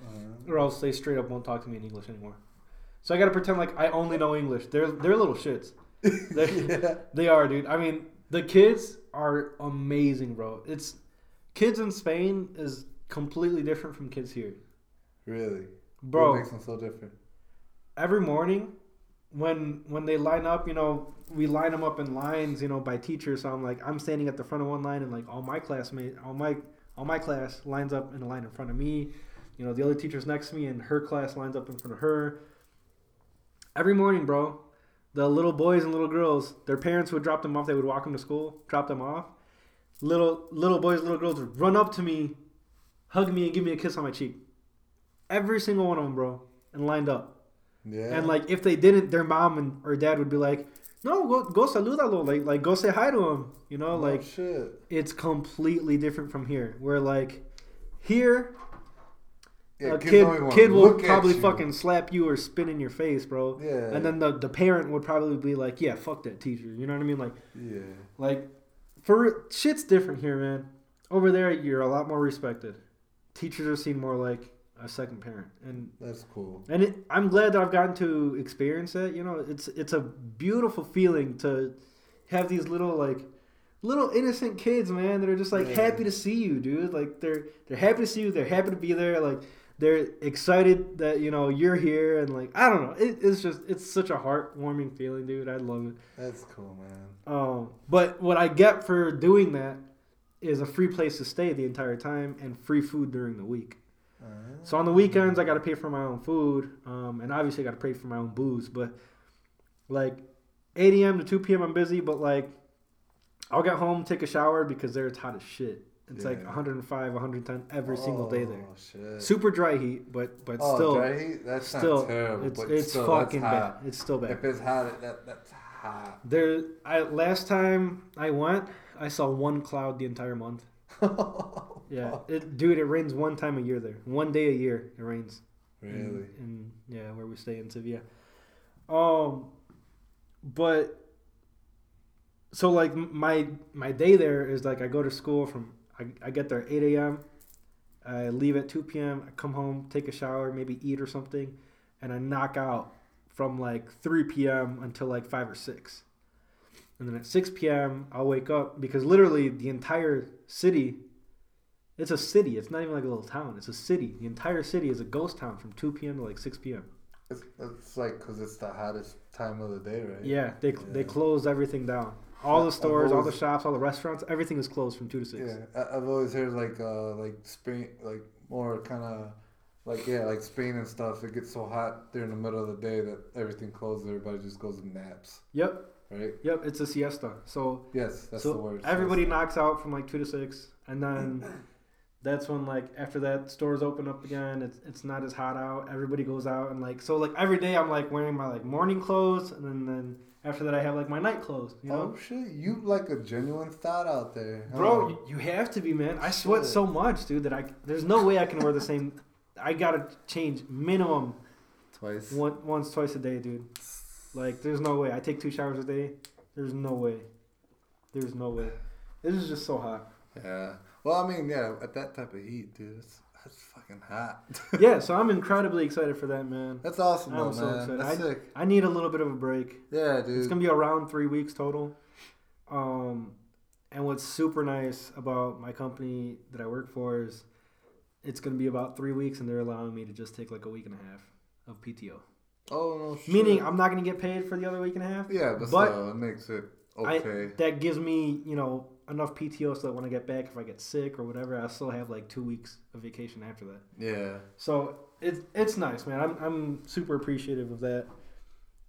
Uh-huh. or else they straight up won't talk to me in English anymore. So I got to pretend like I only know English. They're they're little shits. They- yeah. They are, dude. I mean, the kids are amazing, bro. It's kids in Spain is completely different from kids here, Really? bro. What makes them so different? Every morning, when when they line up, you know, we line them up in lines, you know, by teachers. So I'm like, I'm standing at the front of one line, and like all my classmates, all my all my class lines up in a line in front of me. You know, the other teacher's next to me, and her class lines up in front of her. Every morning, bro, the little boys and little girls, their parents would drop them off. They would walk them to school, drop them off. Little little boys, little girls would run up to me, hug me, and give me a kiss on my cheek. Every single one of them, bro, and lined up. Yeah. And like if they didn't, their mom and or dad would be like, "No, go go salúdalo, like like go say hi to him." You know, Oh, like shit. it's completely different from here. Where like here, Yeah, a kid don't even wanna kid will probably fucking slap you or spit in your face, bro. Yeah. And then the the parent would probably be like, "Yeah, fuck that teacher." You know what I mean? Like Yeah. like for shit's different here, man. Over there, you're a lot more respected. Teachers are seen more like a second parent, and That's cool. and it, I'm glad that I've gotten to experience that. You know, it's it's a beautiful feeling to have these little like little innocent kids, man, that are just like Yeah. happy to see you, dude. Like they're they're happy to see you. They're happy to be there. Like they're excited that you know you're here and like I don't know. It, it's just it's such a heartwarming feeling, dude. I love it. That's cool, man. Um, but what I get for doing that is a free place to stay the entire time and free food during the week. So on the weekends, I got to pay for my own food, um, and obviously I got to pay for my own booze. But like 8 a.m. to 2 p.m. I'm busy, but like I'll get home, take a shower because there it's hot as shit. It's like Yeah. 105, 110 every single day there. Oh, shit. Super dry heat, but but oh, still, dry heat? That's still, not terrible, it's but it's still, fucking bad. It's still bad. If it's hot, that that's hot. There, I last time I went, I saw one cloud the entire month. Yeah, it, dude, it rains one time a year there. One day a year it rains. Really? In yeah, where we stay in Sevilla. Um, but so like my my day there is like I go to school from I, I get there at eight a.m. I leave at two p.m. I come home, take a shower, maybe eat or something, and I knock out from like three p.m. until like five or six. And then at 6 p.m., I'll wake up because literally the entire city, it's a city. It's not even like a little town. It's a city. The entire city is a ghost town from 2 p.m. to like 6 p.m. It's, it's like because it's the hottest time of the day, right? Yeah, they, they close everything down. All the stores, all the shops, all the restaurants, everything is closed from 2 to 6. Yeah, I've always heard like uh like Spain, like more kind of like yeah, like Spain and stuff. It gets so hot during the middle of the day that everything closes. Everybody just goes and naps, Yep, right? yep, it's a siesta. So Yes, that's so the word. everybody knocks out from like 2 to 6. And then that's when like after that stores open up again it's it's not as hot out everybody goes out and like so like every day i'm like wearing my like morning clothes and then, then after that i have like my night clothes you know Oh shit, you like a genuine thought out there, huh? bro you, you have to be man i sweat Shit. so much dude that i there's no way i can wear the same i gotta change minimum Twice. one, once twice a day dude like there's no way i take two showers a day there's no way there's no way this is just so hot Yeah. Well, I mean, yeah, at that type of heat, dude, it's, that's fucking hot. yeah so i'm incredibly excited for that man That's awesome, though, I'm so man. excited. That's I- sick. i need a little bit of a break Yeah, dude. It's gonna be around three weeks total. Um, and what's super nice about my company that I work for is it's gonna be about three weeks, and they're allowing me to just take like a week and a half of PTO. oh no. Shit. Meaning, I'm not gonna get paid for the other week and a half. Yeah, but, but still, it makes it I- okay. That gives me, you know, enough PTO so that when I get back, if I get sick or whatever, I still have like two weeks of vacation after that. yeah. So it's it's nice, man. I'm I'm super appreciative of that.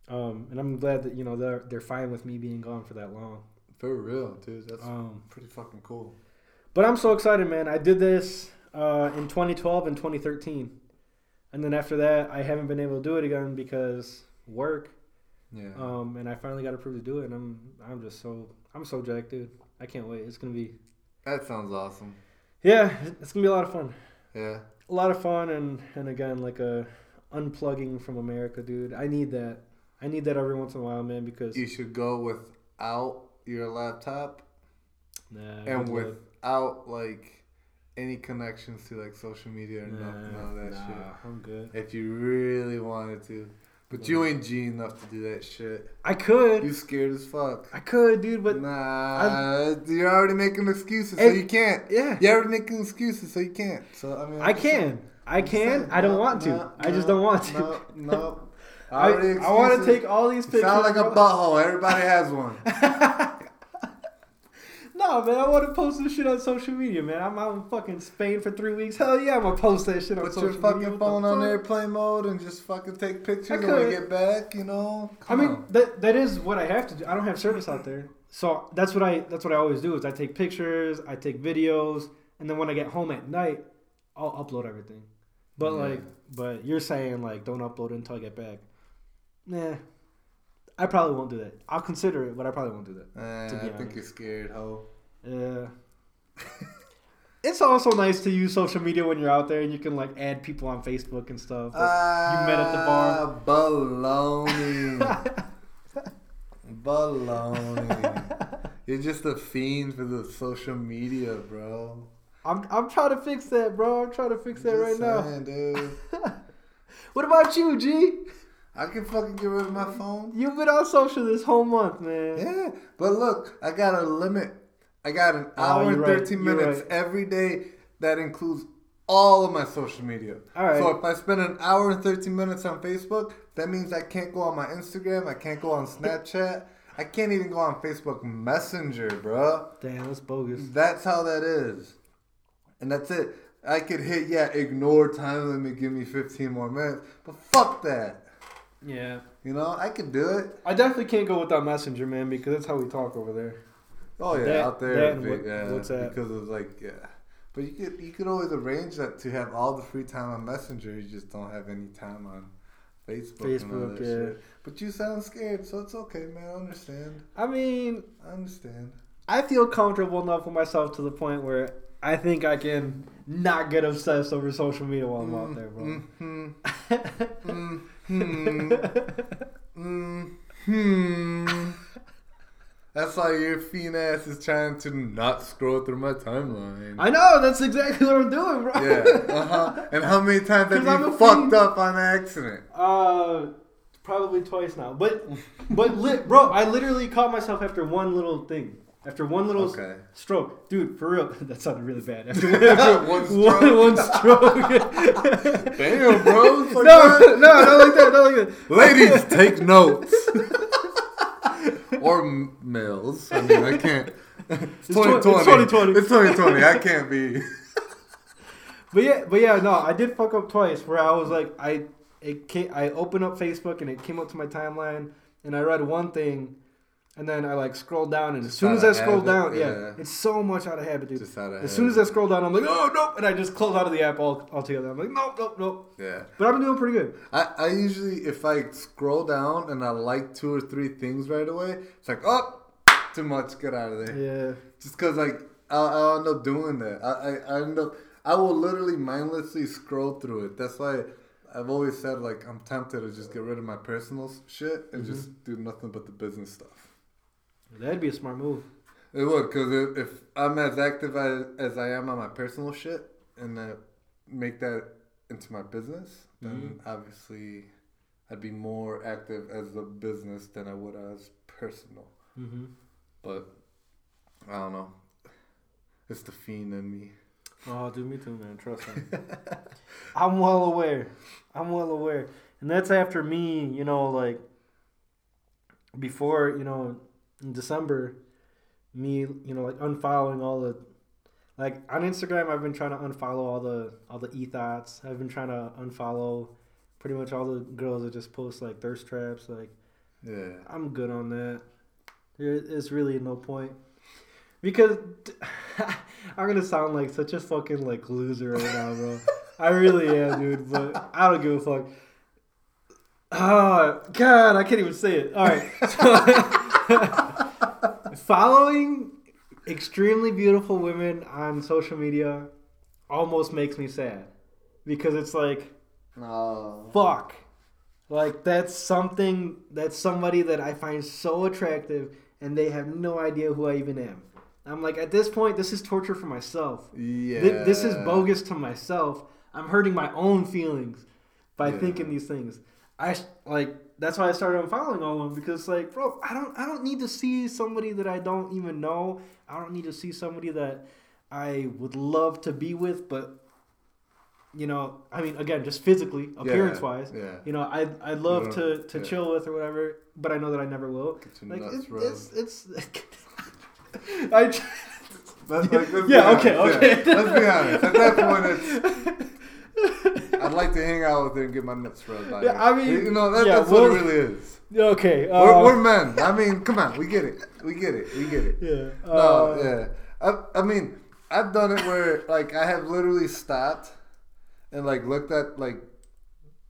Um, and I'm glad that you know they're they're fine with me being gone for that long. For real, dude. That's Um, pretty fucking cool. But I'm so excited, man. I did this uh, in 2012 and 2013. And then after that, I haven't been able to do it again because work. Yeah. Um, and I finally got approved to do it. And I'm I'm just so I'm so jacked, dude. I can't wait. It's gonna be that sounds awesome. yeah, it's gonna be a lot of fun. Yeah. A lot of fun and and again like a unplugging from America, dude. I need that. I need that every once in a while, man. Because You should go without your laptop nah, and without like any connections to like social media or nah, nothing, none of that nah, shit. I'm good. If you really wanted to. But you ain't G enough to do that shit. I could. You scared as fuck. I could, dude. But nah, you're already making excuses, so you can't. yeah. You're already making excuses, so you can't. So I mean, I'm I just saying- can. I can. saying, I don't no, want to. no, I just don't want to. No, no. I, Already I want to take all these You pictures. sound like a butthole. Everybody has one. no, man. I want to post this shit on social media, man. I'm out in fucking Spain for three weeks. Hell yeah, I'm gonna post that shit on Put social your fucking media. Phone on fuck? airplane mode and just fucking take pictures when you get back, you know. I mean, on. that that is what I have to do. I don't have service out there, so that's what I that's what I always do. Is I take pictures, I take videos, and then when I get home at night, I'll upload everything. But Yeah. like, but you're saying like don't upload it until I get back. Nah, I probably won't do that. I'll consider it, but I probably won't do that. Eh, I think honest. you're scared, ho. Yeah. it's also nice to use social media when you're out there and you can like add people on Facebook and stuff. that you met at the bar. Ah, Baloney. Baloney. You're just a fiend for the social media, bro. I'm I'm trying to fix that, bro. I'm trying to fix that right Just now. dude. What about you, G? I can fucking get rid of my phone. You've been on social this whole month, man. Yeah, but look, I got a limit. I got an Oh, hour and 13 you're minutes right. every day. That includes all of my social media. All right. So if I spend an hour and 13 minutes on Facebook, that means I can't go on my Instagram. I can't go on Snapchat. I can't even go on Facebook Messenger, bro. Damn, that's bogus. That's how that is. And that's it. I could hit, yeah, ignore time limit, give me 15 more minutes. But fuck that. Yeah. You know, I could do it. I definitely can't go without Messenger, man, because that's how we talk over there. Oh yeah, That- out there, that what- yeah, WhatsApp. because of like yeah. But you could you could always arrange that to have all the free time on Messenger. You just don't have any time on Facebook. and all Facebook, yeah. Shit. But you sound scared, so it's okay, man. I understand. I mean, I understand. I feel comfortable enough with myself to the point where I think I can not get obsessed over social media while I'm out there, bro. Mm-hmm. Mm-hmm. Mm-hmm. That's why your fiend ass is trying to not scroll through my timeline. I know that's exactly what I'm doing, bro. yeah. Uh-huh. And how many times have I'm you fucked fiend. up on accident? Uh, probably twice now. But, but lit, bro, I literally caught myself after one little thing. After one little Okay. stroke, dude, for real, that sounded really bad. After one, after One one, stroke. one stroke. Damn, bro. Like no, that. no, not like that, not like that. Ladies, take notes. or m- males. I mean, I can't. It's, It's twen- it's 2020. 2020. It's 2020. I can't be. But yeah, but yeah, no, I did fuck up twice. Where I was like, I it came, I opened up Facebook and it came up to my timeline, and I read one thing, and then I like scrolled down, and as soon as I scroll habit, down, yeah. yeah. it's so much out of habit, dude. Just out of as soon as I scroll down, I'm like, oh nope, and I just close out of the app all altogether. I'm like, nope, nope, nope. Yeah. But I've been doing pretty good. I, I usually, if I scroll down and I like two or three things right away, it's like, oh, too much, get out of there. Yeah, Just because, like, I'll, I'll end up doing that. I, I, I end up, I will literally mindlessly scroll through it. That's why I've always said, like, I'm tempted to just get rid of my personal shit and Mm-hmm. just do nothing but the business stuff. That'd be a smart move. It would, because if, I'm as active as, as I am on my personal shit and uh, make that into my business, then Mm-hmm. obviously I'd be more active as a business than I would as personal. Mm-hmm. But I don't know. It's the fiend in me. Oh, do me too, man. Trust me. I'm well aware. I'm well aware. And that's after me, you know, like before, you know, in December, me, you know, like unfollowing all the like on Instagram I've been trying to unfollow all the all the e thoughts. I've been trying to unfollow pretty much all the girls that just post like thirst traps. Like Yeah. I'm good on that. There is really no point. Because I'm gonna sound like such a fucking like loser right now, bro. I really am, dude. But I don't give a fuck. Oh God, I can't even say it. All right, so, following extremely beautiful women on social media almost makes me sad because it's like No. fuck. Like that's something that's somebody that I find so attractive and they have no idea who I even am. I'm like at this point this is torture for myself. Yeah. Th- This is bogus to myself. I'm hurting my own feelings by Yeah. thinking these things. I like that's why I started unfollowing all of them because like bro, I don't I don't need to see somebody that I don't even know. I don't need to see somebody that I would love to be with, but you know, I mean, again, just physically, appearance wise, Yeah. you know, I'd, I'd love Yeah, to, to yeah. chill with or whatever, but I know that I never will. Like, nuts it, rubbed. it's, it's, I, like, Yeah, okay, okay. yeah. Let's be honest. At that point, it's. I'd like to hang out with her and get my nuts rubbed by Yeah, her. I mean, you know, that, yeah, that's what well- it really is. okay. Uh, we're, we're men. I mean, come on, we get it. We get it. We get it. yeah. No, uh, yeah. I, I mean, I've done it where like I have literally stopped and like looked at like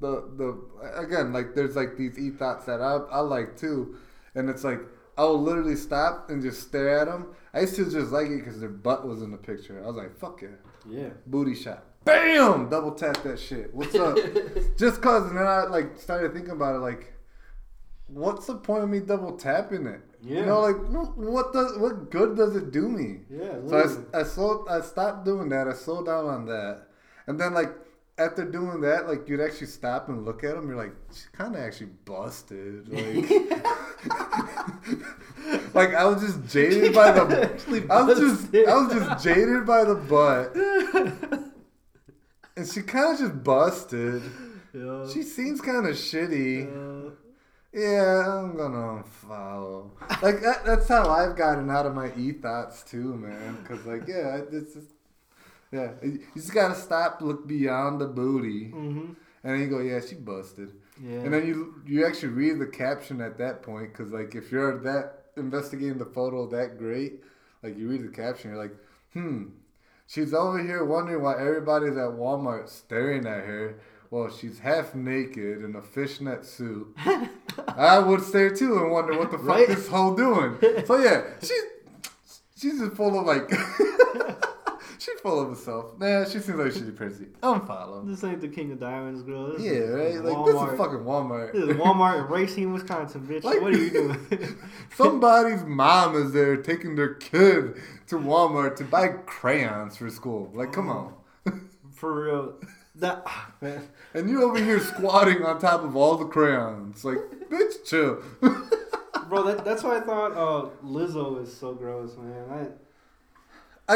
the the again like there's like these e thoughts that I I like too, and it's like I will literally stop and just stare at them. I used to just like it because their butt was in the picture. I was like, fuck yeah, Yeah. booty shot. Bam! Double tap that shit. What's up? just cause, and then I like started thinking about it like. What's the point of me double tapping it? Yeah. You know, like what does what good does it do me? Yeah. So I. I slowed, I stopped doing that. I slowed down on that, and then like after doing that, like you'd actually stop and look at them. You're like, she kind of actually busted. Like, like I was just jaded by the. I was just. I was just jaded by the butt. And she kind of just busted. Yeah. She seems kind of shitty. Uh, Yeah, I'm gonna unfollow. Like that, that's how I've gotten out of my e thoughts too, man. Cause like, yeah, it's just, yeah, you just gotta stop, look beyond the booty, mhm. and then you go, yeah, she busted, Yeah. and then you you actually read the caption at that point, cause like if you're that investigating the photo that great, like you read the caption, you're like, hmm, she's over here wondering why everybody's at Walmart staring at her. Well, she's half naked in a fishnet suit. I would stare too and wonder what the fuck Right? this hoe doing. So yeah, she she's just full of like she's full of herself. Nah, she seems like she's pretty. Unfollow. this ain't the King of Diamonds, girl. This Yeah, right. Like this Walmart. is fucking Walmart. This is Walmart in Racine, Wisconsin, bitch. Like- what are you doing? Somebody's mom is there taking their kid to Walmart to buy crayons for school. Like, come on. For real. That ah, man. And you over here squatting on top of all the crayons. Like, bitch, chill. Bro, that, that's why I thought uh, Lizzo is so gross, man. I,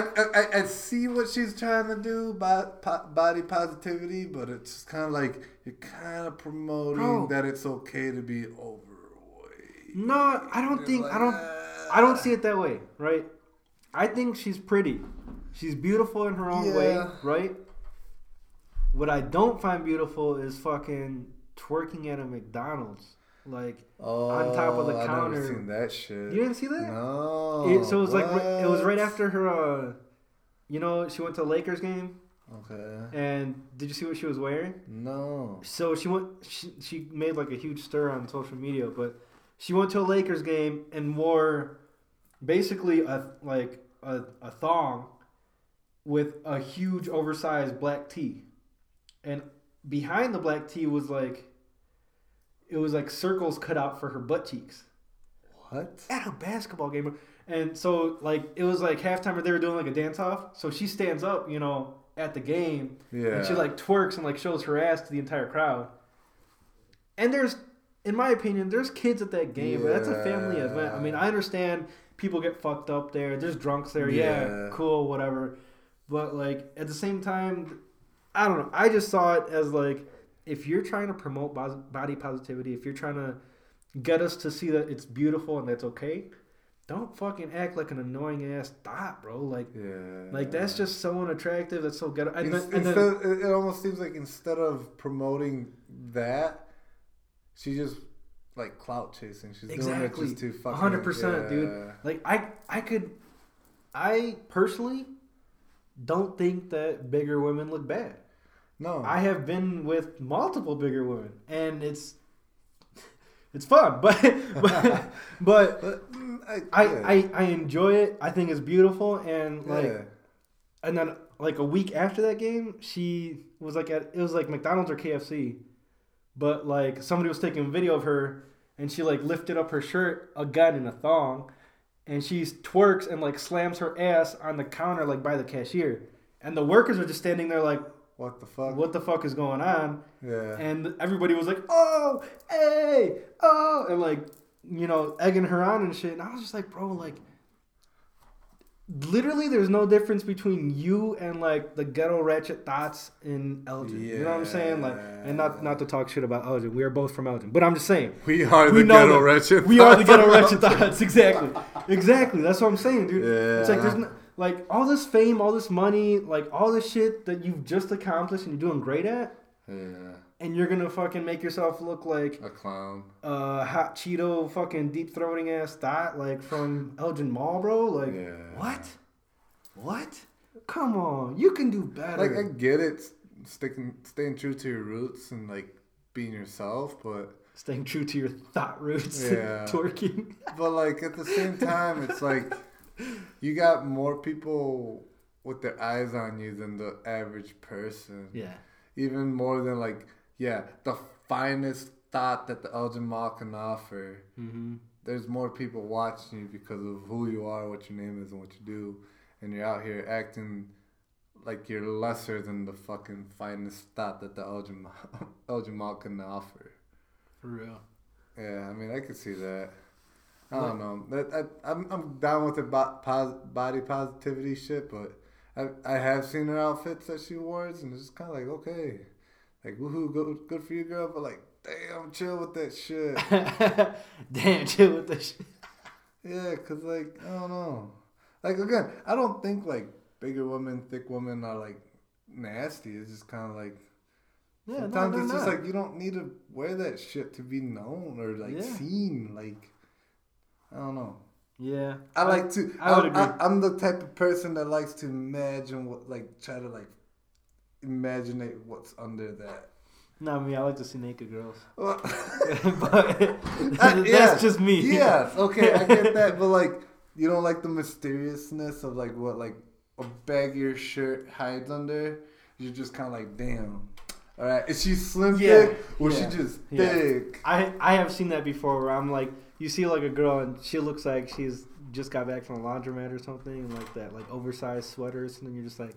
I, I see what she's trying to do by po- body positivity, but it's kind of like you're kind of promoting Bro. that it's okay to be overweight. No, I don't You're think like, I don't "Ah." I don't see it that way, right? I think she's pretty. She's beautiful in her own way, right? What I don't find beautiful is fucking twerking at a McDonald's. Like Oh, on top of the I counter. never seen that shit. you didn't see that? No. It- so it was like it was right after her. Uh, you know, she went to a Lakers game, Okay. and did you see what she was wearing? No. So she went. She, she made like a huge stir on social media, but she went to a Lakers game and wore basically a like a, a thong with a huge oversized black tee, and behind the black tee was like it was like circles cut out for her butt cheeks What? at a basketball game. And so like it was like halftime, or they were doing like a dance off. So she stands up, you know, at the game, Yeah. and she like twerks and like shows her ass to the entire crowd. And there's, in my opinion, there's kids at that game, but that's a family event. I mean, I understand people get fucked up there. There's drunks there. Yeah, Yeah. cool, whatever. But like at the same time, I don't know. I just saw it as like if you're trying to promote body positivity, if you're trying to get us to see that it's beautiful and that's okay, don't fucking act like an annoying ass thought, bro. Like, Yeah. like that's just so unattractive. That's so good. And, then, and then, it almost seems like instead of promoting that, she just like clout chasing. She's Exactly. doing it just to fucking. hundred percent, dude. Like, I, I could, I personally don't think that bigger women look bad. No. I have been with multiple bigger women, and it's, it's fun, but, but, but But, mm, I, I. I, I enjoy it. I think it's beautiful, and like, yeah. and then like a week after that game, she was like at it was like McDonald's or KFC, but like somebody was taking a video of her, and she like lifted up her shirt a gun in a thong, and she twerks and like slams her ass on the counter like by the cashier, and the workers are just standing there like, What the fuck? what the fuck is going on? Yeah. And everybody was like, oh, hey, oh, and like, you know, egging her on and shit. And I was just like, bro, like, literally, there's no difference between you and like the ghetto ratchet thoughts in Elgin. Yeah. You know what I'm saying? Like, and not not to talk shit about Elgin. We are both from Elgin, but I'm just saying. we are We the ghetto wretched. We are the ghetto ratchet thoughts. Exactly. Exactly. That's what I'm saying, dude. Yeah. It's like there's no, like all this fame, all this money, like all this shit that you've just accomplished and you're doing great at Yeah. and you're gonna fucking make yourself look like A clown. a hot Cheeto fucking deep throating ass dot like from Elgin Mall, bro. Like Yeah. what? What? Come on, you can do better. Like I get it, sticking, staying true to your roots and like being yourself, but Staying true to your thought roots, Yeah. twerking. but like at the same time, it's like you got more people with their eyes on you than the average person. Yeah, Even more than like yeah, the finest thought that the Elgin Mall can offer. mm-hmm. There's more people watching you because of who you are, what your name is, and what you do, and you're out here acting like you're lesser than the fucking finest thought that the Elgin Mall, Elgin Mall can offer. for real. Yeah, I mean, I could see that. I don't know. That I, I'm I'm down with the bo- pos- body positivity shit, but I I have seen her outfits that she wears, and it's just kind of like okay, like woohoo, good good for you, girl. But like, damn, chill with that shit. Damn, chill with this shit. yeah, cause like I don't know. Like again, I don't think like bigger women, thick women are like nasty. It's just kind of like Yeah, sometimes no, it's they're just like you don't need to wear that shit to be known or like Yeah. seen. Like I don't know. yeah. I like to. I would I, agree. I, am the type of person that likes to imagine what, like, try to like, imaginate what's under that. Not me. I like to see naked girls. Well, but Uh, that's yeah. just me. Yes, okay, I get that, but like, you don't like the mysteriousness of like what like a baggier shirt hides under. You're just kind of like, damn. All right, is she slim Yeah, thick or yeah, she just yeah. thick? I I have seen that before where I'm like, you see like a girl and she looks like she's just got back from a laundromat or something, and like that like oversized sweaters, and then you're just like,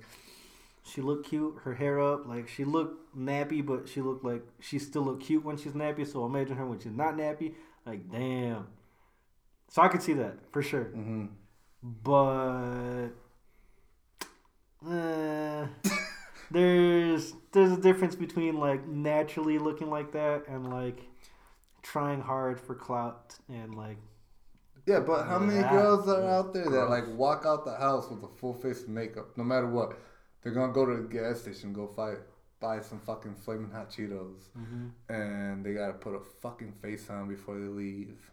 she looked cute, her hair up, like she looked nappy, but she looked like she still looked cute when she's nappy. So imagine her when she's not nappy, like damn. So I could see that for sure, hmm but uh, there's there's a difference between like naturally looking like that and like trying hard for clout and like Yeah, but how many girls are out there that like walk out the house with a full face of makeup, no matter what? They're gonna go to the gas station, go fight, buy some fucking flaming hot Cheetos, mm-hmm. and they gotta put a fucking face on before they leave.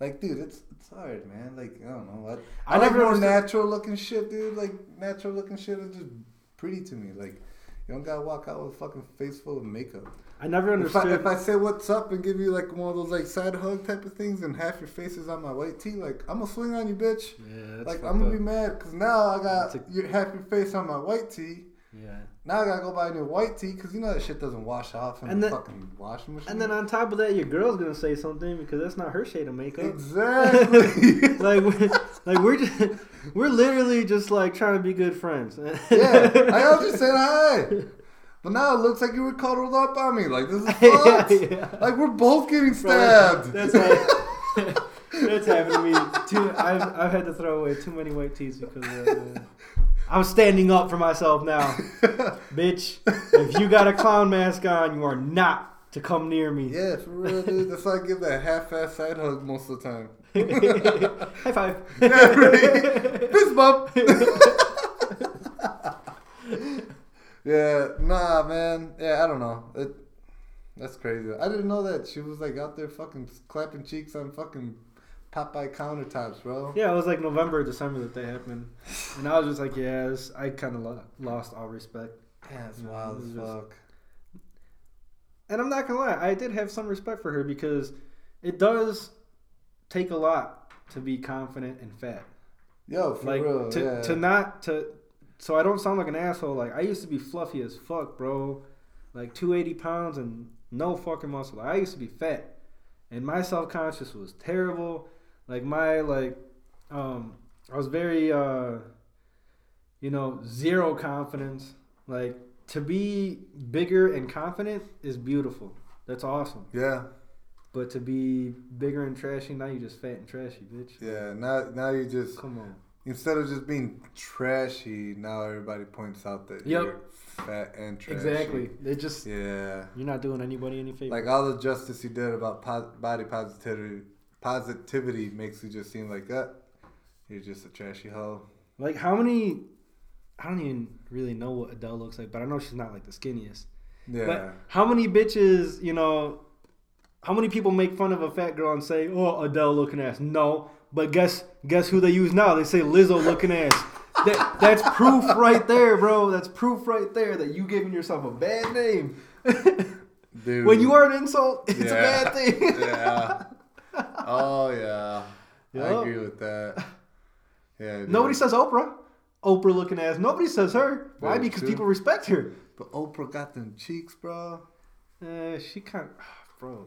Like, dude, it's it's hard, man. Like, I don't know what. I, I like never more natural looking shit, dude. Like, natural looking shit is just pretty to me. Like, you don't gotta walk out with a fucking face full of makeup. I never If I, if I say what's up and give you like one of those like side hug type of things and half your face is on my white tee, like I'm gonna swing on you, bitch. yeah, that's like I'm gonna up. be mad because now I got a- your half your face on my white tee. yeah. Now I gotta go buy a new white tee because you know that shit doesn't wash off in And the then- fucking washing machine. And then on top of that, your girl's gonna say something because that's not her shade of makeup. exactly. like, we're, like we're just, we're literally just like trying to be good friends. yeah, I was just saying hi. But now it looks like you were cuddled up on me. Like this is yeah, fucked. yeah. Like we're both getting stabbed. That's right. That's happened to me. Too, I've, I've had to throw away too many white tees because man. Uh, I'm standing up for myself now, bitch. If you got a clown mask on, you are not to come near me. yeah, for real, dude. That's why I give that half-ass side hug most of the time. High five. Yeah, right. Fist bump. Yeah, nah, man. Yeah, I don't know. It, that's crazy. I didn't know that she was like out there fucking clapping cheeks on fucking Popeye countertops, bro. Yeah, it was like November, December that they happened, and I was just like, yeah, this, I kind of lo- lost all respect. Yeah, it's Yeah, wild as was just- fuck. And I'm not gonna lie, I did have some respect for her because it does take a lot to be confident and fat. Yo, for like real. to yeah. to not to so I don't sound like an asshole. Like I used to be fluffy as fuck, bro. Like 280 pounds and no fucking muscle. I used to be fat, and my self conscious was terrible. Like my like, um, I was very uh, you know, zero confidence. Like to be bigger and confident is beautiful. That's awesome. yeah, But to be bigger and trashy, now you just fat and trashy, bitch. yeah. Now, now you just Come on. Instead of just being trashy, now everybody points out that Yep. you're fat and trashy. Exactly. They just Yeah. You're not doing anybody any favor. Like all the justice you did about po- body positivity, positivity makes you just seem like that. You're just a trashy hoe. Like how many? I don't even really know what Adele looks like, but I know she's not like the skinniest. Yeah. But how many bitches, you know, how many people make fun of a fat girl and say, "Oh, Adele looking ass"? No, but guess guess who they use now? They say Lizzo looking ass. That, that's proof right there, bro. That's proof right there that you giving yourself a bad name. Dude. when you are an insult, it's Yeah. a bad thing. yeah. Oh yeah. I agree with that. Yeah. dude. Nobody says Oprah. Oprah looking ass. Nobody says her. Why? Because people respect her. But Oprah got them cheeks, bro. Uh, she kind of, bro.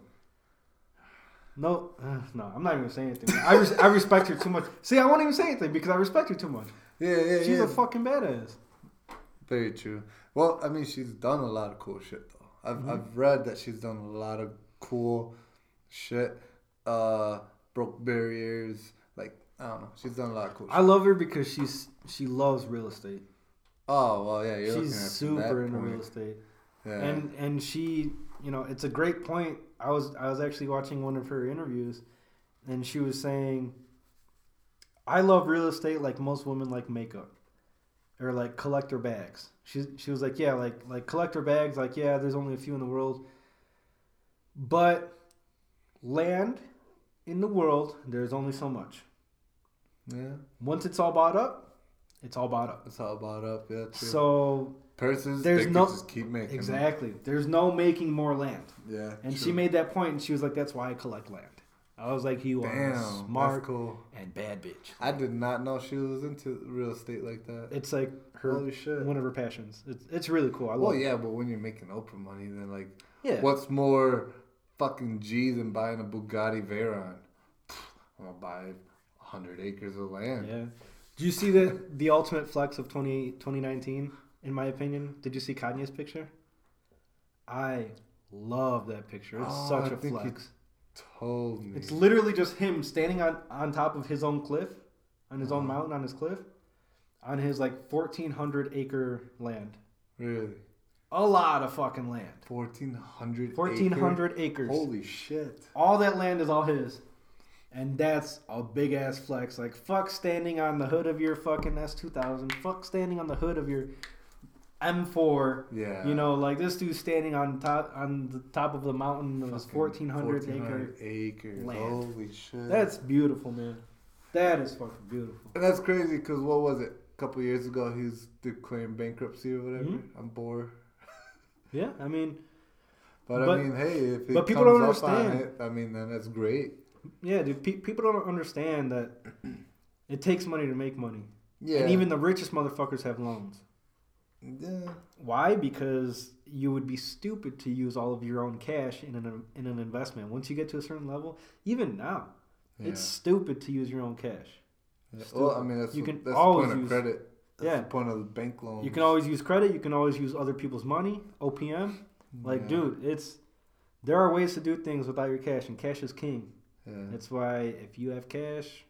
No, uh, no, I'm not even gonna say anything. I, res- I respect her too much. See, I won't even say anything because I respect her too much. Yeah, yeah, She's yeah. a fucking badass. Very true. Well, I mean, she's done a lot of cool shit though. I've Mm-hmm. I've read that she's done a lot of cool shit. Uh, broke barriers. Like I don't know, she's done a lot of cool. Shit. I love her because she's she loves real estate. Oh well, yeah, you're looking She's super into real estate, Yeah. and and she, you know, it's a great point. I was I was actually watching one of her interviews, and she was saying, "I love real estate like most women like makeup, or like collector bags." She she was like, "Yeah, like like collector bags, like yeah, there's only a few in the world, but land in the world, there's only so much. yeah, Once it's all bought up, it's all bought up." it's all bought up. Yeah, true. So There's no- keep making. them. exactly, there's no making more land. Yeah. And she made that point, and she was like, "That's why I collect land." I was like, "You are smart cool. and bad bitch." I did not know she was into real estate like that. It's like her Holy shit. one of her passions. It's it's really cool. I love. Well, it. yeah, but when you're making Oprah money, then like, yeah. what's more fucking G than buying a Bugatti Veyron? I'm gonna buy hundred acres of land. Yeah. Do you see the the ultimate flex of 20, 2019, In my opinion, did you see Kanye's picture? I love that picture. It's Oh, such I a flex. Told me. It's literally just him standing on on top of his own cliff, on his own Uh-huh. mountain, on his cliff, on his like 1,400 acre land. really A lot of fucking land. fourteen hundred. 1,400 acres. Holy shit! All that land is all his. And that's a big ass flex. Like, fuck standing on the hood of your fucking S2000. Fuck standing on the hood of your M4. Yeah. You know, like this dude's standing on top on the top of the mountain of his Fucking 1,400 acre. acres. land. Holy shit! That's beautiful, man. That is fucking beautiful. and that's crazy because what was it? A couple years ago, he's declaring bankruptcy or whatever. Mhm. I'm bored. Yeah, I mean, But, But- I mean, hey, if it but people comes don't understand. it, I mean, then that's great. yeah, dude. Pe- people don't understand that it takes money to make money, Yeah. and even the richest motherfuckers have loans. Yeah. Why? Because you would be stupid to use all of your own cash in an in an investment. Once you get to a certain level, even now, Yeah. it's stupid to use your own cash. Yeah. Well, I mean, that's You what- can that's always the point use- of credit. That's Yeah. the point of the bank loan. You can always use credit. You can always use other people's money. OPM. Like, yeah. dude, it's there are ways to do things without your cash, and cash is king. Yeah. That's why if you have cash,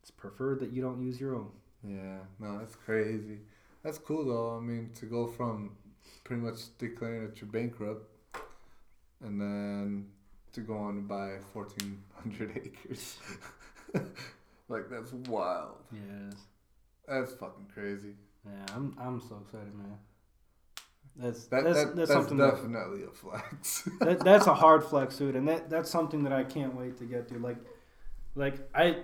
it's preferred that you don't use your own. Yeah, no, that's crazy. That's cool though. I mean, to go from pretty much declaring that you're bankrupt, and then to go on to buy fourteen hundred acres, like that's wild. Yes. That's fucking crazy. Yeah, I'm I'm so excited, man. That's That, that's that that's, that's, something that, definitely a flex. that that's a hard flex dude, and that that's something that I can't wait to get to. Like, like I,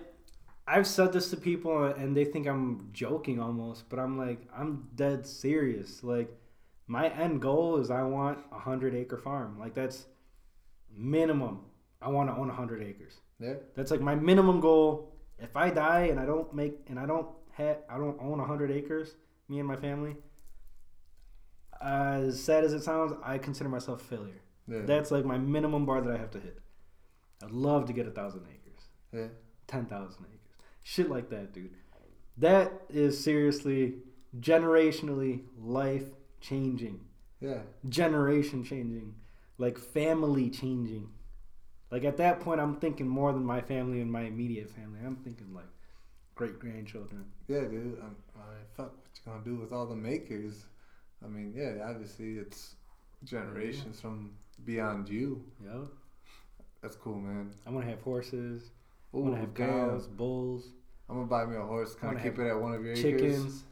I've said this to people, and they think I'm joking almost, but I'm like I'm dead serious. Like, my end goal is I want a hundred acre farm. Like that's minimum. I want to own a hundred acres. yeah, That's like my minimum goal. If I die and I don't make and I don't have I don't own a hundred acres, me and my family. As sad as it sounds, I consider myself a failure. yeah, That's like my minimum bar that I have to hit. I'd love to get a thousand acres, yeah. ten thousand acres, shit like that, dude. That is seriously generationally life changing, yeah. generation changing, like family changing. Like at that point, I'm thinking more than my family and my immediate family. I'm thinking like great grandchildren. Yeah, dude. I'm, I mean, fuck, what you gonna do with all the makers? I mean, yeah, obviously it's generations from beyond you. Yeah, That's cool, man. I want to have horses. I Ooh, want to have damn. cows, bulls, I'm gonna buy me a horse. Kind of keep it at one of your acres. chickens.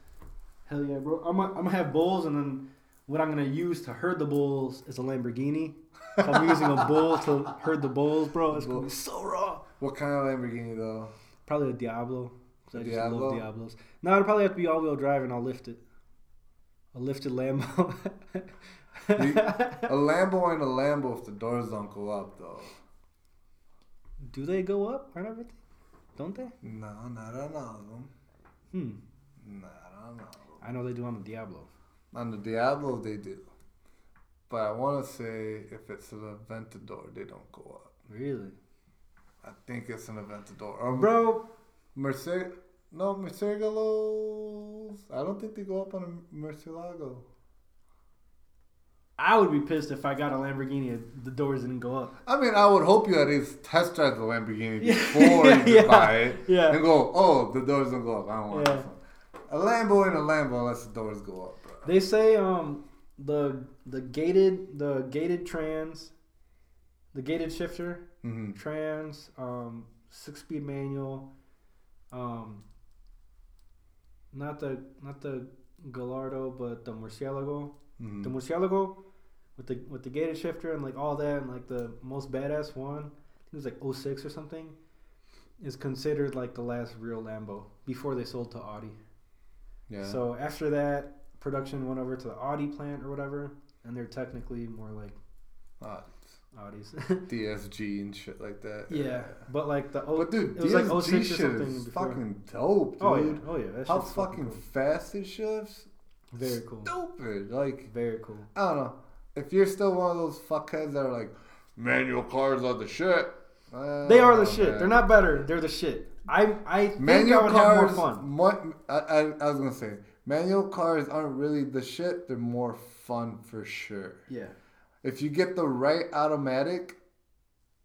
Hell yeah, bro! I'm gonna, I'm gonna have bulls, and then what I'm gonna use to herd the bulls is a Lamborghini. So I'm using a bull to herd the bulls, bro. It's gonna be so raw. What kind of Lamborghini though? Probably a Diablo. 'cause I just Diablo? love Diablos. No, it'll probably have to be all-wheel drive, and I'll lift it. A lifted Lambo. A Lambo ain't a Lambo if the doors don't go up though. Do they go up Aren't everything? Don't they? No, not on all of them. Hmm. Not on all of them. I know they do on the Diablo. On the Diablo they do. But I want to say if it's an Aventador, they don't go up. Really, I think it's an Aventador. Or bro? Merce- no, Murciélagos. I don't think they go up on a Murcielago. I would be pissed if I got a Lamborghini and the doors didn't go up. I mean, I would hope you at least test drive the Lamborghini Yeah. before you Yeah. buy it Yeah. and go, oh, the doors don't go up. I don't want Yeah. this one. A Lambo and a Lambo unless the doors go up, bro. They say um the the gated the gated trans, the gated shifter hmm trans um six speed manual, um not the not the Gallardo but the Murcielago. hmm The Murcielago with the with the gated shifter and like all that and like the most badass one, I think it was like 06 or something, is considered like the last real Lambo before they sold to Audi. Yeah. So after that, production went over to the Audi plant or whatever, and they're technically more like Ah, Audis. DSG and shit like that. yeah, but like the oh, But dude, it was DSG like 06 or shit something is before. fucking dope, dude. oh yeah, oh yeah, How fucking cool. fast it shifts. very cool, Stupid. Like very cool. I don't know. If you're still one of those fuckheads that are like, manual cars are the shit. They are the shit. man. They're not better. They're the shit. I I think Manual I would cars. have more fun. mo- I, I, I was gonna say manual cars aren't really the shit. They're more fun for sure. Yeah, If you get the right automatic,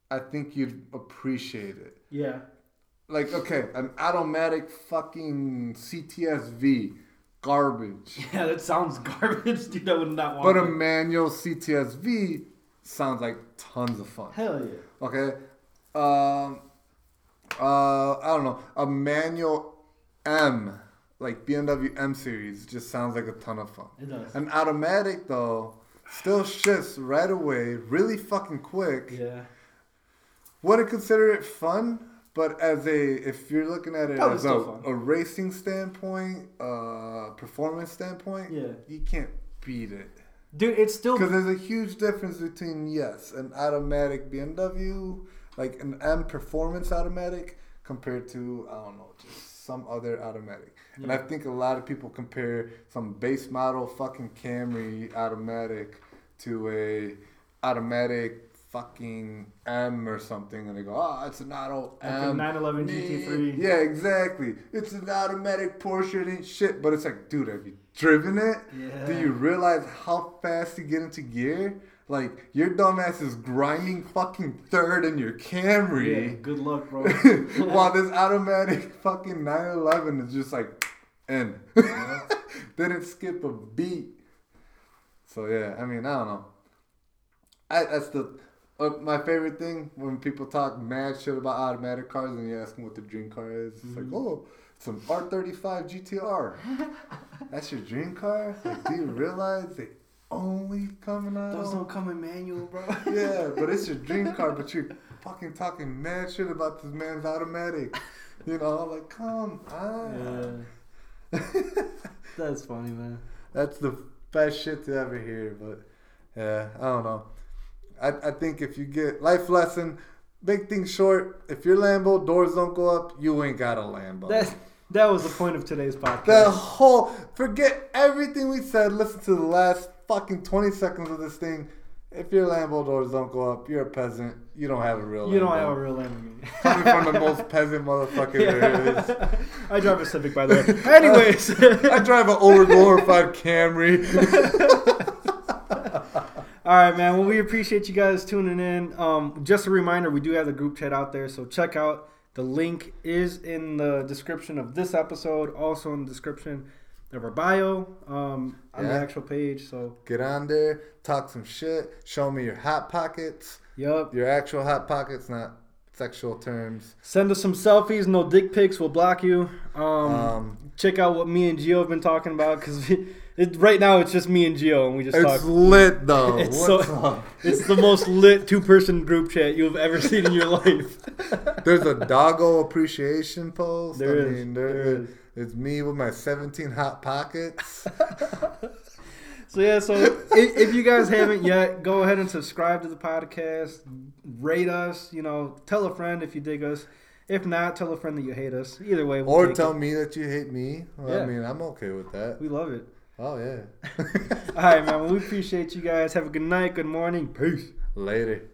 I think you'd appreciate it. yeah, Like okay, an automatic fucking CTSV, garbage. yeah. That sounds garbage, dude. I would not want. But a manual CTSV sounds like tons of fun. hell yeah. Okay. Um. Uh, I don't know. A manual M, like BMW M series, just sounds like a ton of fun. It does. An automatic though, still shifts right away, really fucking quick. Yeah. Wouldn't consider it fun, but as a if you're looking at it Probably as a, a racing standpoint, uh, performance standpoint, Yeah. you can't beat it. Dude, it's still Because there's a huge difference between yes, an automatic BMW, like an M performance automatic, compared to I don't know, just some other automatic. And I think a lot of people compare some base model fucking Camry automatic to a automatic fucking M or something, and they go, "Oh, it's an auto Like M." 911 GT3. Yeah, exactly. It's an automatic Porsche. Ain't shit. But it's like, dude, have you driven it? Yeah. Do you realize how fast you get into gear? Like your dumbass is grinding fucking third in your Camry. Yeah, good luck, bro. while this automatic fucking 911 is just like in. Didn't skip a beat. So yeah, I mean, I don't know. I that's the uh, my favorite thing when people talk mad shit about automatic cars and you ask them what their dream car is. It's like, Mm-hmm. oh, it's an R35 GTR. That's your dream car? Like, do you realize they only coming out? Those don't come in manual, bro. Yeah, but it's your dream car, but you're fucking talking mad shit about this man's automatic. You know, like, come on. Yeah. That's funny, man. That's the best shit to ever hear, but yeah, I don't know. I, I think if you get life lesson, make things short, if your Lambo doors don't go up, you ain't got a Lambo. That that was the point of today's podcast. the whole forget everything we said, listen to the last fucking twenty seconds of this thing. If your Lambo doors don't go up, you're a peasant. You don't have a real you Lambo. don't have a real Lamborghini. Coming from the most peasant motherfucker there is. I drive a Civic, by the way. Anyways, I drive an overglorified Camry. all right, man. Well, we appreciate you guys tuning in. Um, just a reminder, we do have the group chat out there, so check out. The link is in the description of this episode, also in the description of our bio um, on the actual page. So, Get on there, talk some shit, show me your hot pockets, yup. your actual hot pockets, not sexual terms. Send us some selfies, no dick pics. We'll block you. Um, Um, check out what me and Gio have been talking about because it, right now it's just me and Gio, and we just it's talk. lit though. It's What's so- up? It's the most lit two person group chat you've ever seen in your life. There's a doggo appreciation post. There I is, mean, there there, is. it's me with my 17 hot pockets. So yeah, so if, if you guys haven't yet, go ahead and subscribe to the podcast, rate us. You know, tell a friend if you dig us. If not, tell a friend that you hate us. Either way, we'll or tell it. me that you hate me. Well, Yeah. I mean, I'm okay with that. we love it. Oh, yeah. All right, man. Well, we appreciate you guys. Have a good night, good morning, peace. Later.